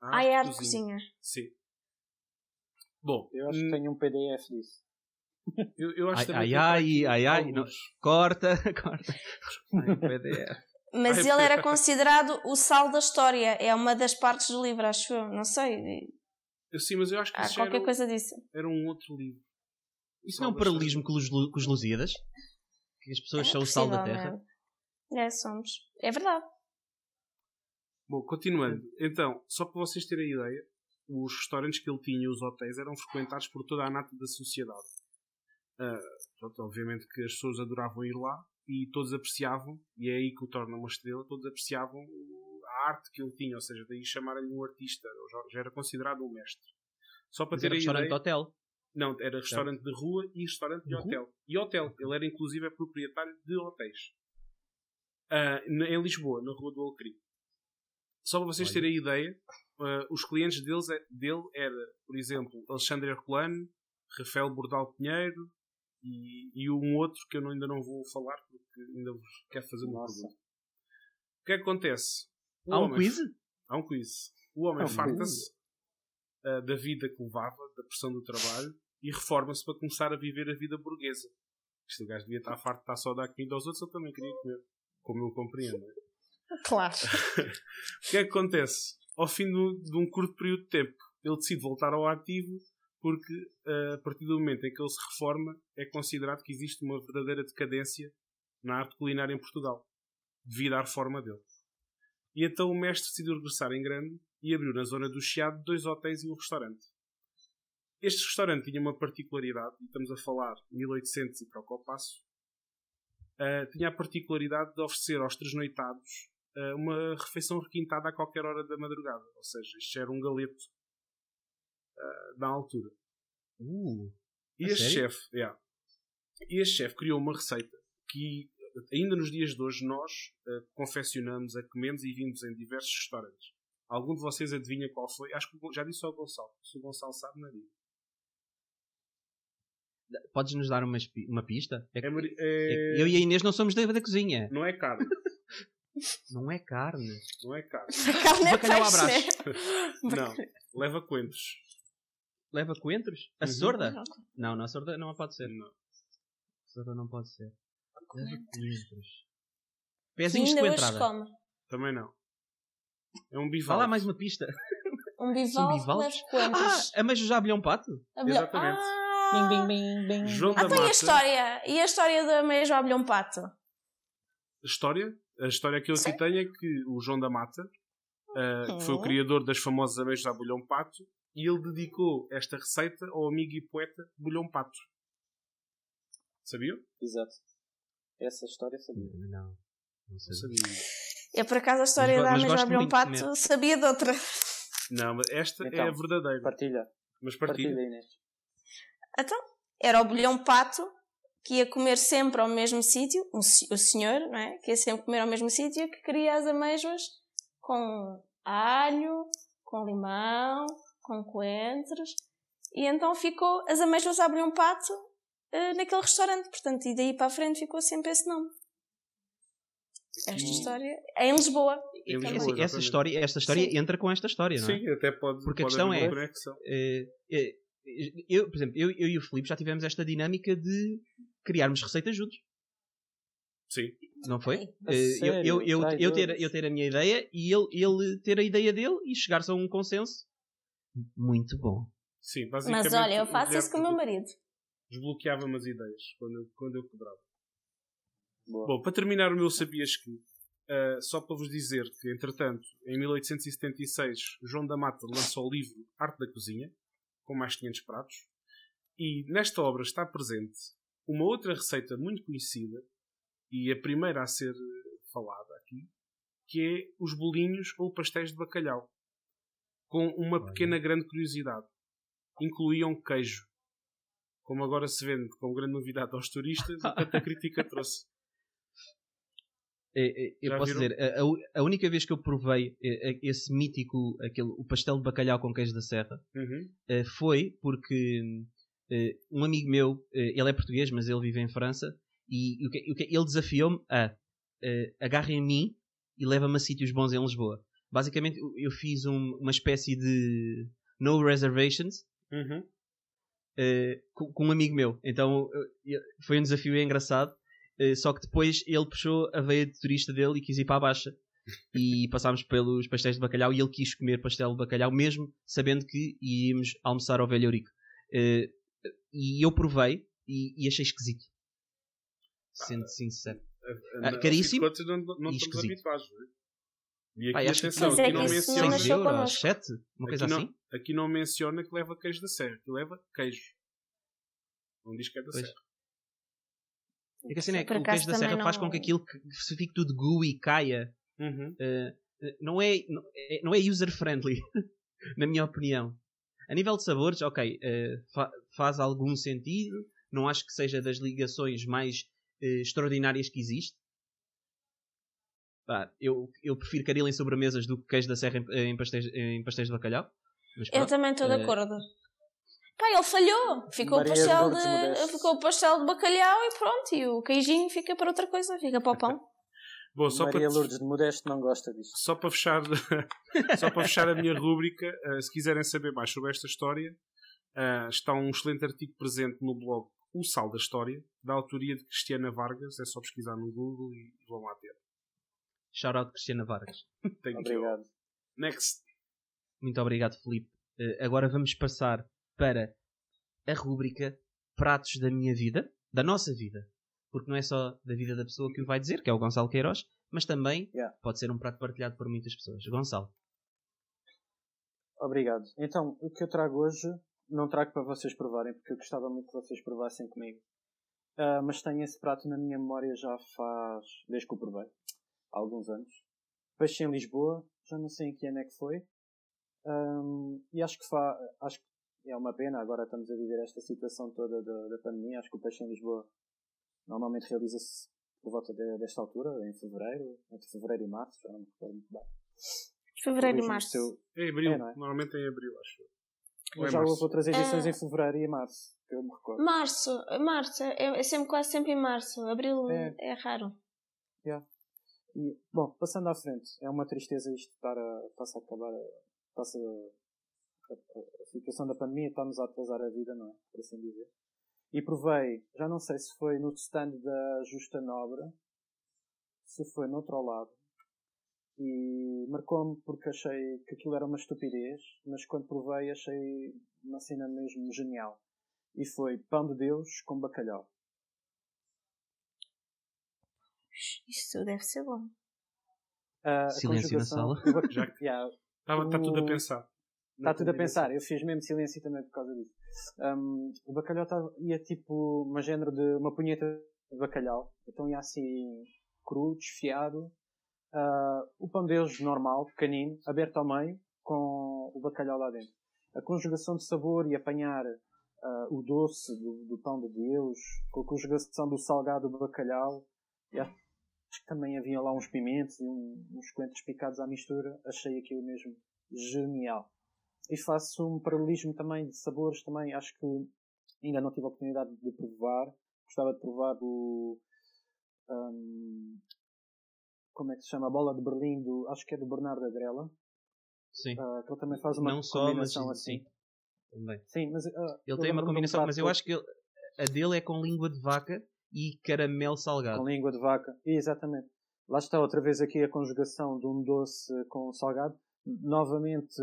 Ah, é arte de cozinha. Sim. Bom, Eu acho que hum, tenho um PDF disso. eu, eu acho Ai, também ai, que ai, ai, ai, alguns. Corta, [LAUGHS] corta. Ai, PDF. Mas Ai, ele era considerado o sal da história. É uma das partes do livro, acho eu. Não sei. Eu, sim, mas eu acho que Há já qualquer era, um- coisa disso. era um outro livro. Isso não é um paralelismo com os, com os Lusíadas? Que as pessoas É são o sal da terra? possivelmente. É, somos. É verdade. Bom, continuando. Então, só para vocês terem ideia, os restaurantes que ele tinha os hotéis eram frequentados por toda a nata da sociedade. Pronto, obviamente que as pessoas adoravam ir lá e todos apreciavam, e é aí que o torna uma estrela, todos apreciavam a arte que ele tinha, ou seja, daí chamarem-lhe um artista, já, era considerado um mestre. Só para Mas era terem restaurante ideia, de hotel. não, era restaurante de rua e restaurante de De rua? hotel. E hotel. Ele era inclusive é proprietário de hotéis. Na- em Lisboa, na Rua do Alecrim. Só para vocês Olha. terem ideia, ah, os clientes deles, é- dele era, por exemplo, Alexandre Herculano, Rafael Bordal Pinheiro e, e um outro que eu não- ainda não vou falar porque ainda vos quero fazer uma Nossa. pergunta. O que é que acontece? O Há um homem- quiz? Há um quiz. O homem um farta-se ah, da vida que levava, da pressão do trabalho, e reforma-se para começar a viver a vida burguesa. Isto o gajo devia estar farto de estar só a dar comida aos outros, eu também queria comer. Como eu compreendo. não é? Claro. [LAUGHS] O que é que acontece? Ao fim de um, de um curto período de tempo, ele decide voltar ao ativo porque ah, a partir do momento em que ele se reforma é considerado que existe uma verdadeira decadência na arte culinária em Portugal devido à reforma dele. E então o mestre decidiu regressar em grande e abriu na zona do Chiado dois hotéis e um restaurante. Este restaurante tinha uma particularidade, e estamos a falar 1800 e troca ao passo, ah, tinha a particularidade de oferecer aos tresnoitados ah, uma refeição requintada a qualquer hora da madrugada. Ou seja, isto era um galeto ah, na altura. Uh, E este sério? chefe, yeah. Este chefe criou uma receita que ainda nos dias de hoje nós eh, confeccionamos, a comemos e vimos em diversos restaurantes. Algum de vocês adivinha qual foi? Acho que já disse ao Gonçalo. Se o Gonçalo sabe, não digo. podes nos dar uma, uma pista? É É, é é- eu e a Inês não somos da, da cozinha. Não é carne. [LAUGHS] Não é carne. Não é carne. A [LAUGHS] carne é Bacalhau à peixe, [LAUGHS] Não. Leva coentros. Leva coentros? A Uhum. sorda? né? Não, não, a sorda não pode ser. Não. A sorda não pode ser. Leva Coentros. Pezinhos de coentrada. come. Também não. É um Vá bival. lá mais uma pista. Um bivalve bivalves? leva coentros. Ah, mas já abelhão pato? Exatamente. Ah, Bing, bing, bing, bing. João Ah, da então e a Mata. história? E a história da Meia Abelhão Pato? A história? A história que eu aqui tenho é que o João da Mata, ah, que foi o Hum. criador das famosas ameijas à bolhão pato, e ele dedicou esta receita ao amigo e poeta Bolhão Pato. Sabiam? Exato. Essa história sabia. Não, não sabia. Eu, por acaso, a história go- da mas muito de Pato comer. sabia de outra. Não, mas esta é Então. a verdadeira. Partilha. Mas partilha. Partilha, Inês. Então, era o bolhão pato que ia comer sempre ao mesmo sítio, um o senhor, não é? Que ia sempre comer ao mesmo sítio e que queria as amêijoas com alho, com limão, com coentros. E então ficou as amêijoas a bolhão pato eh, naquele restaurante. Portanto, e daí para a frente ficou sempre esse nome. Esta história é em Lisboa. Em É Lisboa, essa exatamente. história, esta história Sim. entra com esta história, não é? Sim, até pode, Porque a pode questão haver é-. Eh, eh, eu, por exemplo, eu, eu e o Filipe já tivemos esta dinâmica de criarmos receitas juntos, Sim. não foi? Eh, eu, eu, eu, eu, ter, eu ter a minha ideia e ele, ele ter a ideia dele e chegar-se a um consenso. Muito bom. Sim, basicamente. Mas olha, eu faço isso com o meu marido. Desbloqueava-me as ideias quando eu, quando eu quebrava. Boa. Bom, para terminar o meu sabias que, ah, só para vos dizer que, entretanto, em 1876, João da Mata lançou o livro Arte da Cozinha, com mais 500 pratos, e nesta obra está presente uma outra receita muito conhecida, e a primeira a ser eh, falada aqui, que é os bolinhos ou pastéis de bacalhau, com uma pequena grande curiosidade. Incluíam queijo. Como agora se vende com grande novidade aos turistas, e tanta crítica [LAUGHS] trouxe. Eh, eh, Eu Já posso viram? dizer, a, a- a única vez que eu provei eh, eh, esse mítico, aquele, o pastel de bacalhau com queijo da serra, Uhum. foi porque eh, um amigo meu, eh, ele é português, mas ele vive em França, e o que- o que- ele desafiou-me a eh, agarra em mim e leva-me a sítios bons em Lisboa. Basicamente, eu- fiz um- uma espécie de no reservations Uhum. eh, com, um amigo meu. Então eh, eh, foi um desafio engraçado. eh, só que depois ele puxou a veia de turista dele e quis ir para a baixa. E [LAUGHS] passámos pelos pastéis de bacalhau e ele quis comer pastel de bacalhau, mesmo sabendo que íamos almoçar ao Velho Eurico. Eh, e eu provei e, e achei esquisito. Sendo sincero. Ah, caríssimo não, não e esquisito. não é? E aqui, que atenção, é aqui que não não menciona, 6 nasceu euros, connosco. 7, uma coisa aqui, assim. não, aqui não menciona que leva queijo da serra, que leva queijo. Não diz que é da Pois. serra. É que assim, é que o queijo da serra também faz não- com que aquilo que se fique tudo gooey, caia. Uhum. Eh, não é, não é user-friendly, [LAUGHS] na minha opinião. A nível de sabores, ok, uh, fa faz algum sentido. Não acho que seja das ligações mais uh, extraordinárias que existe. Pá, eu, eu prefiro caril em sobremesas do que queijo da serra em, em, pastéis, em pastéis de bacalhau. eu também estou de uh, acordo. Pá, ele falhou. Ficou o, pastel de, ficou o pastel de bacalhau e pronto. E o queijinho fica para outra coisa, fica para o [LAUGHS] pão. Bom, só Maria para... Lourdes de Modesto não gosta disto. Só para fechar, [LAUGHS] só para fechar a minha rúbrica, uh, se quiserem saber mais sobre esta história, uh, está um excelente artigo presente no blog O Sal da História, da autoria de Cristiana Vargas. É só pesquisar no Google e vão lá ter. Shout out Cristiana Vargas. obrigado. You. Next. Muito obrigado, Felipe. Uh, agora vamos passar para a rúbrica Pratos da minha vida, da nossa vida porque não é só da vida da pessoa que o vai dizer, que é o Gonçalo Queiroz, mas também yeah. pode ser um prato partilhado por muitas pessoas. Gonçalo. Obrigado. Então, o que eu trago hoje, não trago para vocês provarem, porque eu gostava muito que vocês provassem comigo. Uh, mas tenho esse prato na minha memória já faz, desde que o provei, há alguns anos. Peixe em Lisboa, já não sei em que ano é que foi. Um, e acho que, fa, acho que é uma pena, agora estamos a viver esta situação toda da, da pandemia. Acho que o peixe em Lisboa Normalmente realiza-se por volta de, desta altura, em fevereiro, entre fevereiro e março, já não me recordo muito bem. Fevereiro e março. Seu... Em abril, é, é? normalmente é em abril, acho. Ou é já houve outras edições é... em fevereiro e março, que eu me recordo. Março, março, é, é sempre quase sempre em março. Abril é, é raro. Yeah. E, bom, passando à frente, é uma tristeza isto estar a, a acabar, a, a, a, situação da pandemia está-nos a atrasar a vida, não é? Por assim dizer e provei, já não sei se foi no stand da Justa Nobre, se foi no outro lado, e marcou-me porque achei que aquilo era uma estupidez, mas quando provei achei uma cena mesmo genial. E foi pão de Deus com bacalhau. Isto deve ser bom. Uh, Silêncio na sala. Já yeah, está, está tudo a pensar. Está tudo a pensar, eu fiz mesmo silêncio também por causa disso. Um, o bacalhau tá, ia tipo uma género de uma punheta de bacalhau, então ia assim cru, desfiado. Uh, o pão deles normal, pequenino, aberto ao meio, com o bacalhau lá dentro. A conjugação de sabor e apanhar uh, o doce do, do, pão de Deus, com a conjugação do salgado do bacalhau, e acho que também havia lá uns pimentos e um, uns coentros picados à mistura. Achei aquilo mesmo genial e faço um paralelismo também de sabores também acho que ainda não tive a oportunidade de provar. Gostava de provar o um, como é que se chama? A bola de Berlim do acho que é do Bernardo Agrela sim. Uh, que ele também faz uma não combinação só, mas, assim. sim, também. Sim mas uh, ele tem uma combinação mas eu acho que ele, a dele é com língua de vaca e caramelo salgado. Com língua de vaca exatamente. Lá está outra vez aqui a conjugação de um doce com salgado. Novamente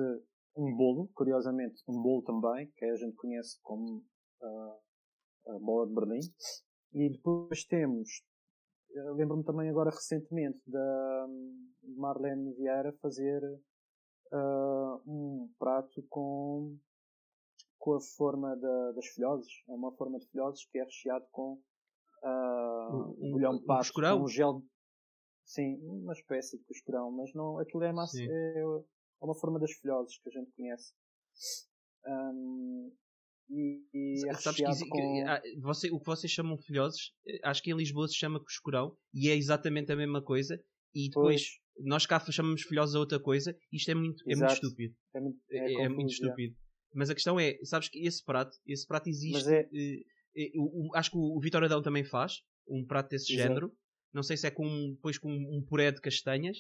um bolo, curiosamente, um bolo também, que a gente conhece como uh, a bola de Berlim. E depois temos, lembro-me também agora recentemente da Marlene Vieira fazer uh, um prato com, com a forma da, das filhoses. É uma forma de filhoses que é recheado com uh, um, bolhão de pato, com um gel. Sim, uma espécie de costurão, mas não, aquilo é massa, é, é uma forma das filhoses que a gente conhece. Um, e, e é Sabes que, com... Ah, você, o que vocês chamam filhoses, eh, acho que em Lisboa se chama coscurão e é exatamente a mesma coisa. E depois pois. nós cá chamamos filhoses a outra coisa. Isto é muito, é muito estúpido. É muito, é, é, é muito estúpido. Mas a questão é, sabes que esse prato, esse prato existe. É... Uh, acho que o, o Vitor Adão também faz um prato desse Exato. género. Não sei se é com, depois com um puré de castanhas.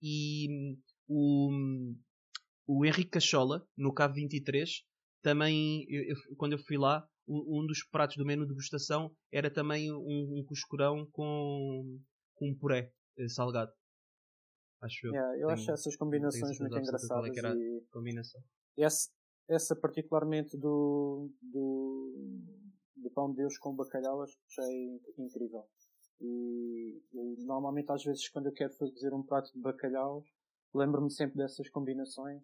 E o, o Henrique Cachola, no Cabo 23, também, eu, eu, quando eu fui lá, um, um, dos pratos do menu de degustação era também um, um cuscurão com, com um puré eh, salgado. Acho eu. Yeah, eu tenho, acho essas combinações muito engraçadas. É e combinação. Essa, essa particularmente do, do, do pão de Deus com bacalhau achei incrível. E, e, normalmente às vezes quando eu quero fazer um prato de bacalhau lembro-me sempre dessas combinações.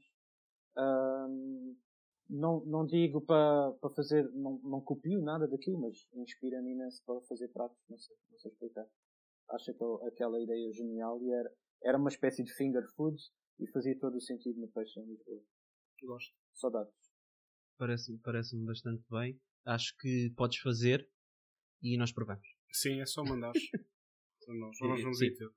Um, não, não digo para, para fazer, não, não copio nada daquilo, mas inspira-me imenso para fazer pratos, não sei, não sei explicar. Acho aquela, aquela ideia genial e era, era uma espécie de finger food e fazia todo o sentido no peixe em Lisboa. Gosto. Saudades. Parece-me parece bastante bem. Acho que podes fazer e nós provamos. Sim, é só mandares. [LAUGHS] Para nós, nós vamos ir ter.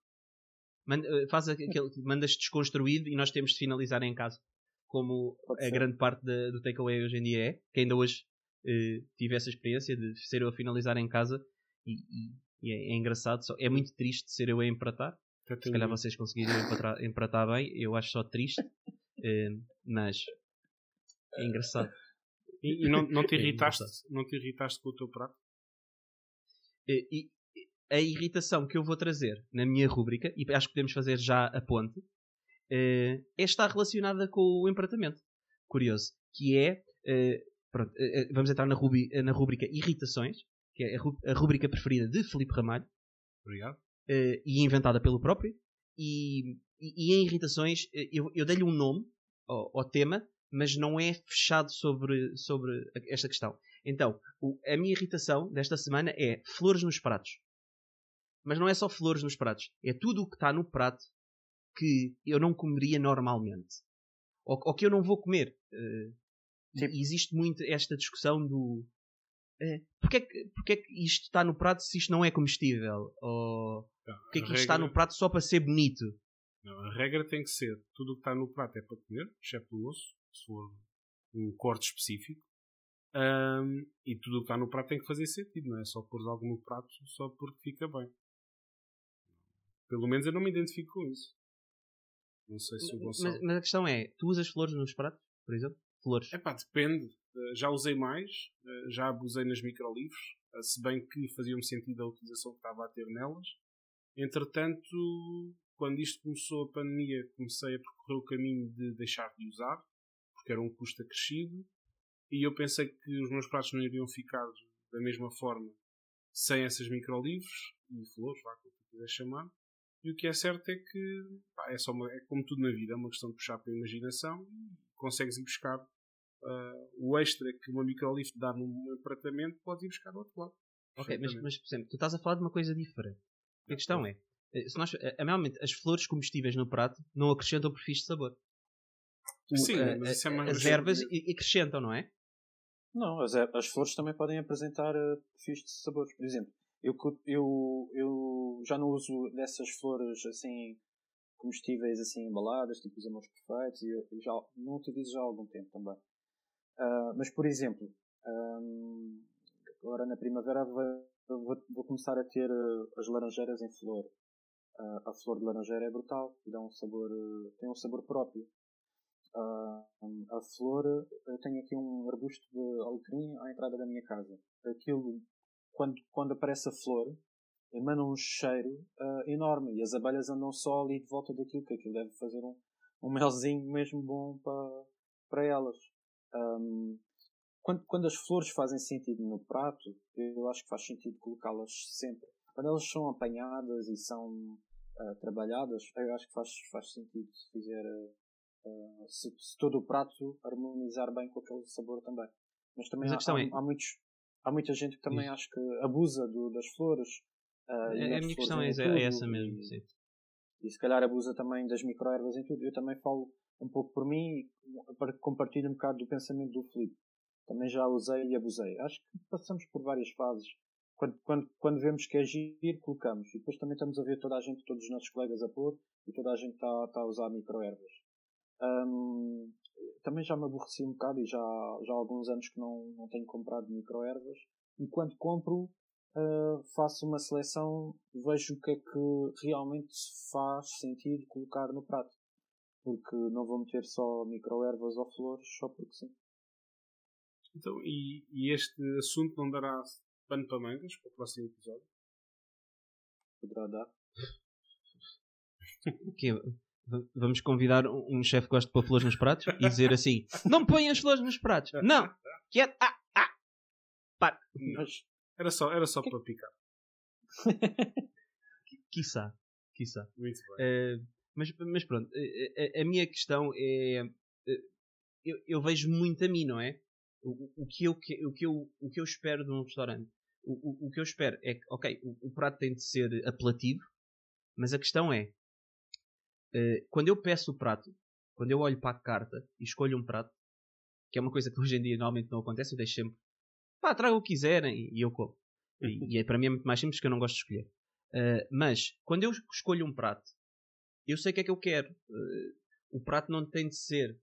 Manda, eh, faz aquele, mandas desconstruído e nós temos de finalizar em casa. Como a grande parte da- do takeaway hoje em dia é. Que ainda hoje eh, tive essa experiência de ser eu a finalizar em casa e, e- e é, é engraçado. Só, é muito triste ser eu a empratar. Até Se calhar vocês conseguiriam empratar, empratar bem. Eu acho só triste. [LAUGHS] eh, mas é engraçado. E, e não, não, te É irritaste, engraçado. não te irritaste com o teu prato? Eh, e a irritação que eu vou trazer na minha rúbrica, e acho que podemos fazer já a ponte, eh, é estar relacionada com o empratamento. Curioso. Que é. eh, pronto, eh, vamos entrar na, rubi- na rúbrica Irritações, que é a, rúbrica preferida de Felipe Ramalho, Obrigado. e inventada pelo próprio. E, e- e em Irritações, eu, eu dei-lhe um nome ao, ao tema, mas não é fechado sobre, sobre esta questão. Então, o- a minha irritação desta semana é flores nos pratos. Mas não é só flores nos pratos. É tudo o que está no prato que eu não comeria normalmente. Ou, ou que eu não vou comer. Tipo- existe muito esta discussão do... eh, porque, é que, porque é que isto está no prato se isto não é comestível? Ou porque é que A isto está regra- no prato só para ser bonito? Não, a regra tem que ser: tudo o que está no prato é para comer, exceto o osso, se for um corte específico. Ahm, e tudo o que está no prato tem que fazer sentido, não é só pôr algo no prato só porque fica bem. Pelo menos eu não me identifico com isso. Não sei se o Gonçalo. Mas, mas a questão é, tu usas flores nos pratos, por exemplo? Flores. Epá, depende. Uh, Já usei mais, uh, já abusei nas microlivres, uh, se bem que fazia-me sentido a utilização que estava a ter nelas. Entretanto, quando isto começou a pandemia, comecei a percorrer o caminho de deixar de usar, porque era um custo acrescido, e eu pensei que os meus pratos não iriam ficar da mesma forma sem essas microlivres e flores, vá, como quiser chamar. E o que é certo é que pá, é, só uma- é como tudo na vida, é uma questão de puxar para a imaginação e consegues ir buscar ah, o extra que uma microlift dá num empratamento, podes ir buscar do outro lado. Ok, mas, mas, por exemplo, tu estás a falar de uma coisa diferente. A questão é, eh, se nós, eh, normalmente as flores comestíveis no prato não acrescentam perfis de sabor. O- Sim, eh, mas isso é mais as ervas acrescentam, não é? Não, as, er- as flores também podem apresentar uh, perfis de sabores. Por exemplo, eu, eu, eu já não uso dessas flores assim comestíveis assim embaladas, tipo os amores perfeitos, e eu, eu já não utilizo já há algum tempo também. Ah, mas por exemplo, ahm, agora na primavera vou, vou, vou começar a ter uh, as laranjeiras em flor. Ah, a flor de laranjeira é brutal e dá um sabor, uh, tem um sabor próprio. Ah, a flor, eu tenho aqui um arbusto de alecrim à entrada da minha casa. Aquilo, quando, quando aparece a flor, emana um cheiro ah, enorme e as abelhas andam só ali de volta daquilo, que aquilo deve fazer um, um melzinho mesmo bom para, para elas. Ahm, quando, quando as flores fazem sentido no prato, eu acho que faz sentido colocá-las sempre. Quando elas são apanhadas e são ah, trabalhadas, eu acho que faz, faz sentido se fizer ah, se, se todo o prato harmonizar bem com aquele sabor também. Mas também Mas há, há, é- há muitos, há muita gente que também acha que abusa do- das flores. ah, e A- minha flores questão é, em é tudo essa mesmo, sim. e se calhar abusa também das microervas em tudo. Eu também falo um pouco por mim e para- compartilho um bocado do pensamento do Filipe. Também já usei e abusei. Acho que passamos por várias fases. Quando, quando, quando vemos que é giro, colocamos. E depois também estamos a ver toda a gente, todos os nossos colegas a pôr e toda a gente está, está a usar microervas. Hum, também já me aborreci um bocado e já, já há alguns anos que não, não tenho comprado microervas. E quando compro, Uh, faço uma seleção, vejo o que é que realmente faz sentido colocar no prato. Porque não vou meter só microervas ou flores só porque sim. Então, e, e este assunto não dará pano para mangas para o próximo episódio? Poderá dar. [LAUGHS] Que é, vamos convidar um, chefe que gosta de pôr flores nos pratos e dizer assim: Não ponham as flores nos pratos! Não! Quieto! Ah! Ah! Para! Mas Era só, era só para picar. [LAUGHS] Quiçá. Quiçá. Muito bem. Eh, mas, mas pronto, eh, a, a minha questão é. eh, eu, eu vejo muito a mim, não é? O, o- que eu, o, que eu, o que eu espero de um restaurante. O, o, o que eu espero é que, ok, o, o prato tem de ser apelativo, mas a questão é. Uh, quando eu peço o prato, quando eu olho para a carta e escolho um prato, que é uma coisa que hoje em dia normalmente não acontece, eu deixo sempre, pá, traga o que quiserem e eu como. E, [LAUGHS] e é, para mim é muito mais simples que eu não gosto de escolher. Uh, mas, quando eu escolho um prato, eu sei o que é que eu quero. Uh, o prato não tem de ser.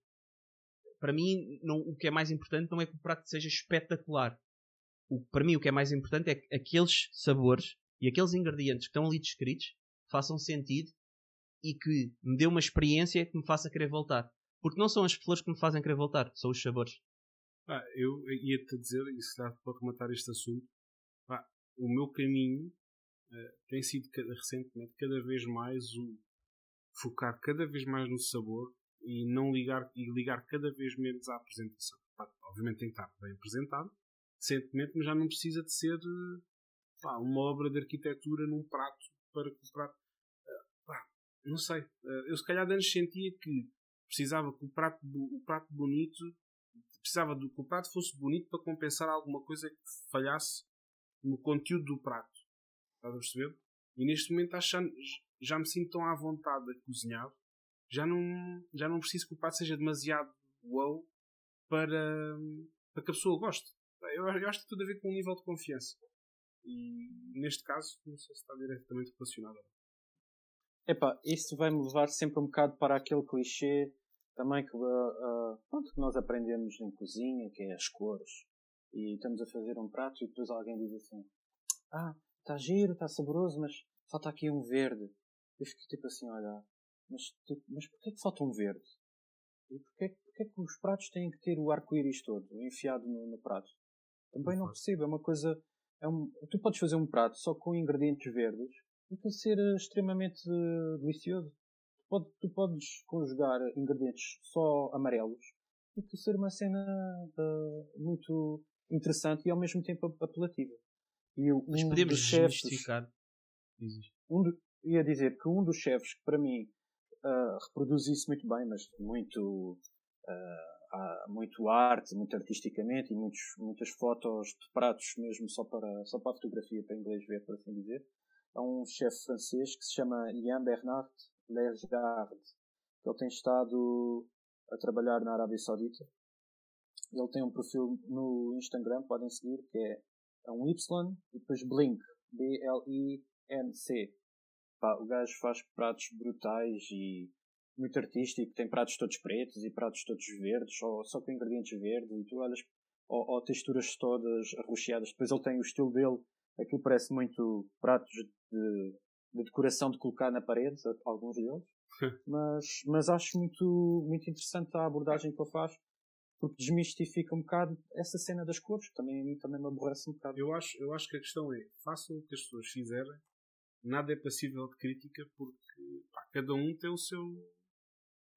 Para mim, não, o que é mais importante não é que o prato seja espetacular. O, para mim, o que é mais importante é que aqueles sabores e aqueles ingredientes que estão ali descritos façam sentido e que me dê uma experiência que me faça querer voltar. Porque não são as flores que me fazem querer voltar, são os sabores. Ah, eu ia-te dizer, e se dá para rematar este assunto, o meu caminho uh, tem sido recentemente cada vez mais o focar cada vez mais no sabor e não ligar e ligar cada vez menos à apresentação. Pá, obviamente tem que estar bem apresentado, decentemente, mas já não precisa de ser pá, uma obra de arquitetura num prato para que o prato. Não sei. Uh, eu se calhar antes sentia que precisava que o prato, o prato bonito precisava de que o prato fosse bonito para compensar alguma coisa que falhasse no conteúdo do prato. Estás a perceber? E neste momento acho, já me sinto tão à vontade a cozinhar, já não, já não preciso que o prato seja demasiado wow para, para que a pessoa goste. Eu, eu acho que tem tudo a ver com um nível de confiança. E neste caso, não sei se está diretamente relacionado. Epá, isso vai-me levar sempre um bocado para aquele clichê também que, uh, uh, pronto, que nós aprendemos em cozinha, que é as cores. E estamos a fazer um prato e depois alguém diz assim: Ah, está giro, está saboroso, mas falta aqui um verde. Eu fiquei tipo assim a olhar: Mas, tipo, mas porquê que falta um verde? E porquê, porquê que os pratos têm que ter o arco-íris todo enfiado no, no prato? Também não percebo, é uma coisa. É um, tu podes fazer um prato só com ingredientes verdes aquilo ser eh, extremamente uh, delicioso. Tu, pode, tu, podes conjugar ingredientes só amarelos e aquilo ser uma cena uh, muito interessante e ao mesmo tempo apelativa. E um Mas podemos justificar. Um do, ia dizer que um dos chefes que para mim uh, reproduz isso muito bem, mas muito uh, muito arte, muito artisticamente e muitos, muitas fotos de pratos mesmo só para só para a fotografia para inglês ver, por assim dizer. É um chefe francês que se chama Ian Bernard Lergard. Ele tem estado a trabalhar na Arábia Saudita. Ele tem um perfil no Instagram, podem seguir, que é um Y e depois Blink, B-L-I-N-C. O gajo faz pratos brutais e muito artístico, tem pratos todos pretos e pratos todos verdes, só com ingredientes verdes, e tu olhas, ou, ou texturas todas arroxeadas. Depois ele tem o estilo dele, aquilo parece muito pratos de, de decoração de colocar na parede, alguns deles. [LAUGHS] mas, mas acho muito, muito interessante a abordagem que ele faz porque desmistifica um bocado essa cena das cores, que também a mim também me aborrece um bocado. Eu acho, eu acho que a questão é, façam o que as pessoas fizerem, nada é passível de crítica, porque pá, cada um tem o seu,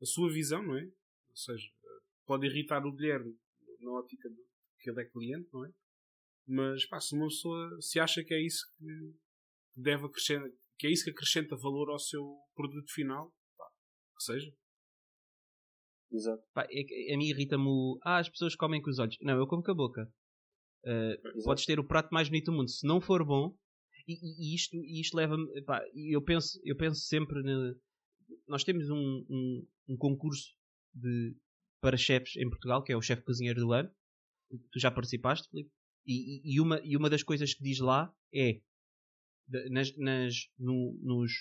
a sua visão, não é? Ou seja, pode irritar o Guilherme na ótica de que ele é cliente, não é? Mas pá, se uma pessoa se acha que é isso que deve acrescentar, que é isso que acrescenta valor ao seu produto final, pá, que seja. Exato. Pá, é, a mim irrita-me o. Ah, as pessoas comem com os olhos. Não, eu como com a boca. Uh, podes ter o prato mais bonito do mundo. Se não for bom, e, e isto, e isto leva-me. Eu penso, eu penso sempre. No, nós temos um, um, um concurso de, para chefes em Portugal, que é o chefe cozinheiro do ano. Tu já participaste, Filipe? E, e, uma, e uma das coisas que diz lá é nas, nas, no, nos,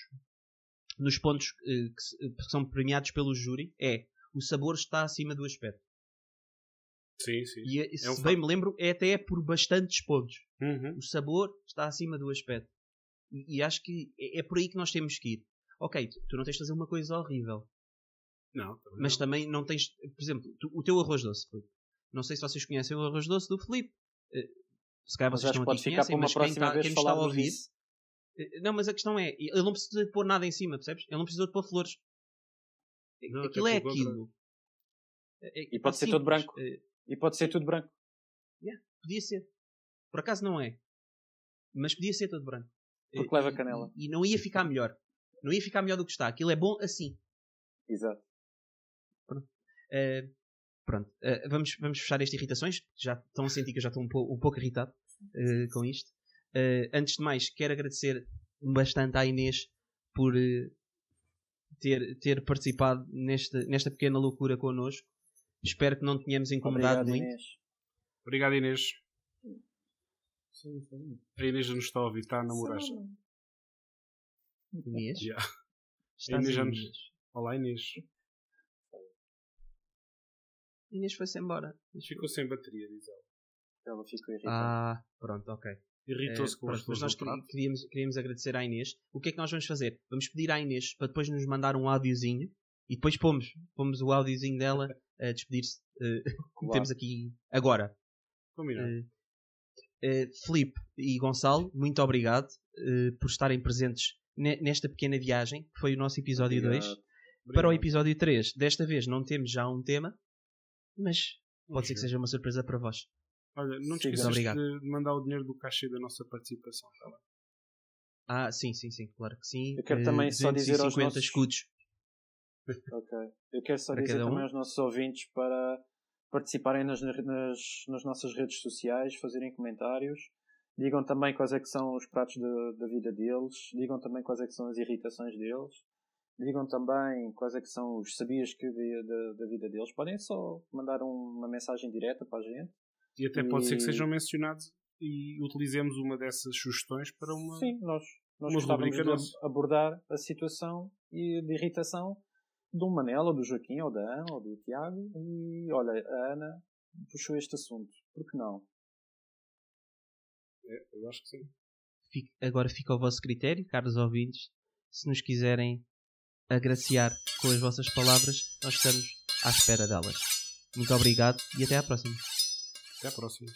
nos pontos eh, que, que, são premiados pelo júri é o sabor está acima do aspecto. Sim, sim. E, é, se é um bem me lembro, é até por bastantes pontos. Uhum. O sabor está acima do aspecto. E, e, acho que é, é por aí que nós temos que ir. Ok, tu, tu não tens de fazer uma coisa horrível. Não, também mas não. também não tens. Por exemplo, tu, o teu arroz doce, Felipe. Não sei se vocês conhecem o arroz doce do Felipe. Eh, se calhar vocês estão aqui conhecem, mas quem, tá, quem está a ouvir. Eh, não, mas a questão é, ele não precisa de pôr nada em cima, percebes? Ele não precisa de pôr flores. Não, aquilo é aquilo. É, é, e pode ser simples. todo branco. É, e pode ser tudo branco. Yeah, podia ser. Por acaso não é. Mas podia ser todo branco. Porque leva canela. E, e, não ia ficar melhor. Não ia ficar melhor do que está. Aquilo é bom assim. Exato. Pronto. Uh, pronto. Uh, vamos, vamos fechar estas irritações. Já estão a sentir que eu já estou um, pouco, um pouco irritado uh, com isto. antes de mais, quero agradecer bastante à Inês por ter, ter participado nesta, nesta pequena loucura connosco. Espero que não tenhamos incomodado Obrigado, muito. Inês. Obrigado, Inês. A Inês já nos está a ouvir, está a namorar. Inês? Já. Estás Inês Inês? Olá, Inês. Inês foi-se embora. Ficou sem bateria, diz ela. Ela ficou irritada. Ah, pronto, ok. Irritou-se Eh, com pronto, as mas nós queríamos, queríamos agradecer à Inês. O que é que nós vamos fazer? Vamos pedir à Inês para depois nos mandar um áudiozinho e depois pomos, pomos o áudiozinho dela a despedir-se, [LAUGHS] como Claro. temos aqui agora. Combinado. Eh, eh, Filipe e Gonçalo, muito obrigado eh, por estarem presentes ne- nesta pequena viagem, que foi o nosso episódio 2. Obrigado. Para o episódio 3, desta vez não temos já um tema, mas pode ser que seja uma surpresa para vós. Olha, não te esqueças de mandar o dinheiro do cachê da nossa participação, tá bem? Ah, sim, sim, sim, claro que sim. Eu quero Eh, também só dizer aos 250 nossos- escudos. Ok. Eu quero só Para dizer um. também aos nossos ouvintes para participarem nas, nas, nas nossas redes sociais, fazerem comentários. Digam também quais é que são os pratos da- da vida deles. Digam também quais é que são as irritações deles. Digam também quais é que são os sabias que da, da vida deles. Podem só mandar um- uma mensagem direta para a gente. E até pode ser que E- sejam mencionados e utilizemos uma dessas sugestões para uma. Sim, nós, nós uma gostávamos de nossa. abordar a situação e de irritação do Manel, ou do Joaquim, ou da Ana, ou do Tiago. E olha, a Ana puxou este assunto. Por que não? É, eu acho que sim. Fique- agora fica ao vosso critério, caros ouvintes. Se nos quiserem agraciar com as vossas palavras, nós estamos à espera delas. Muito obrigado e até à próxima. Até à próxima.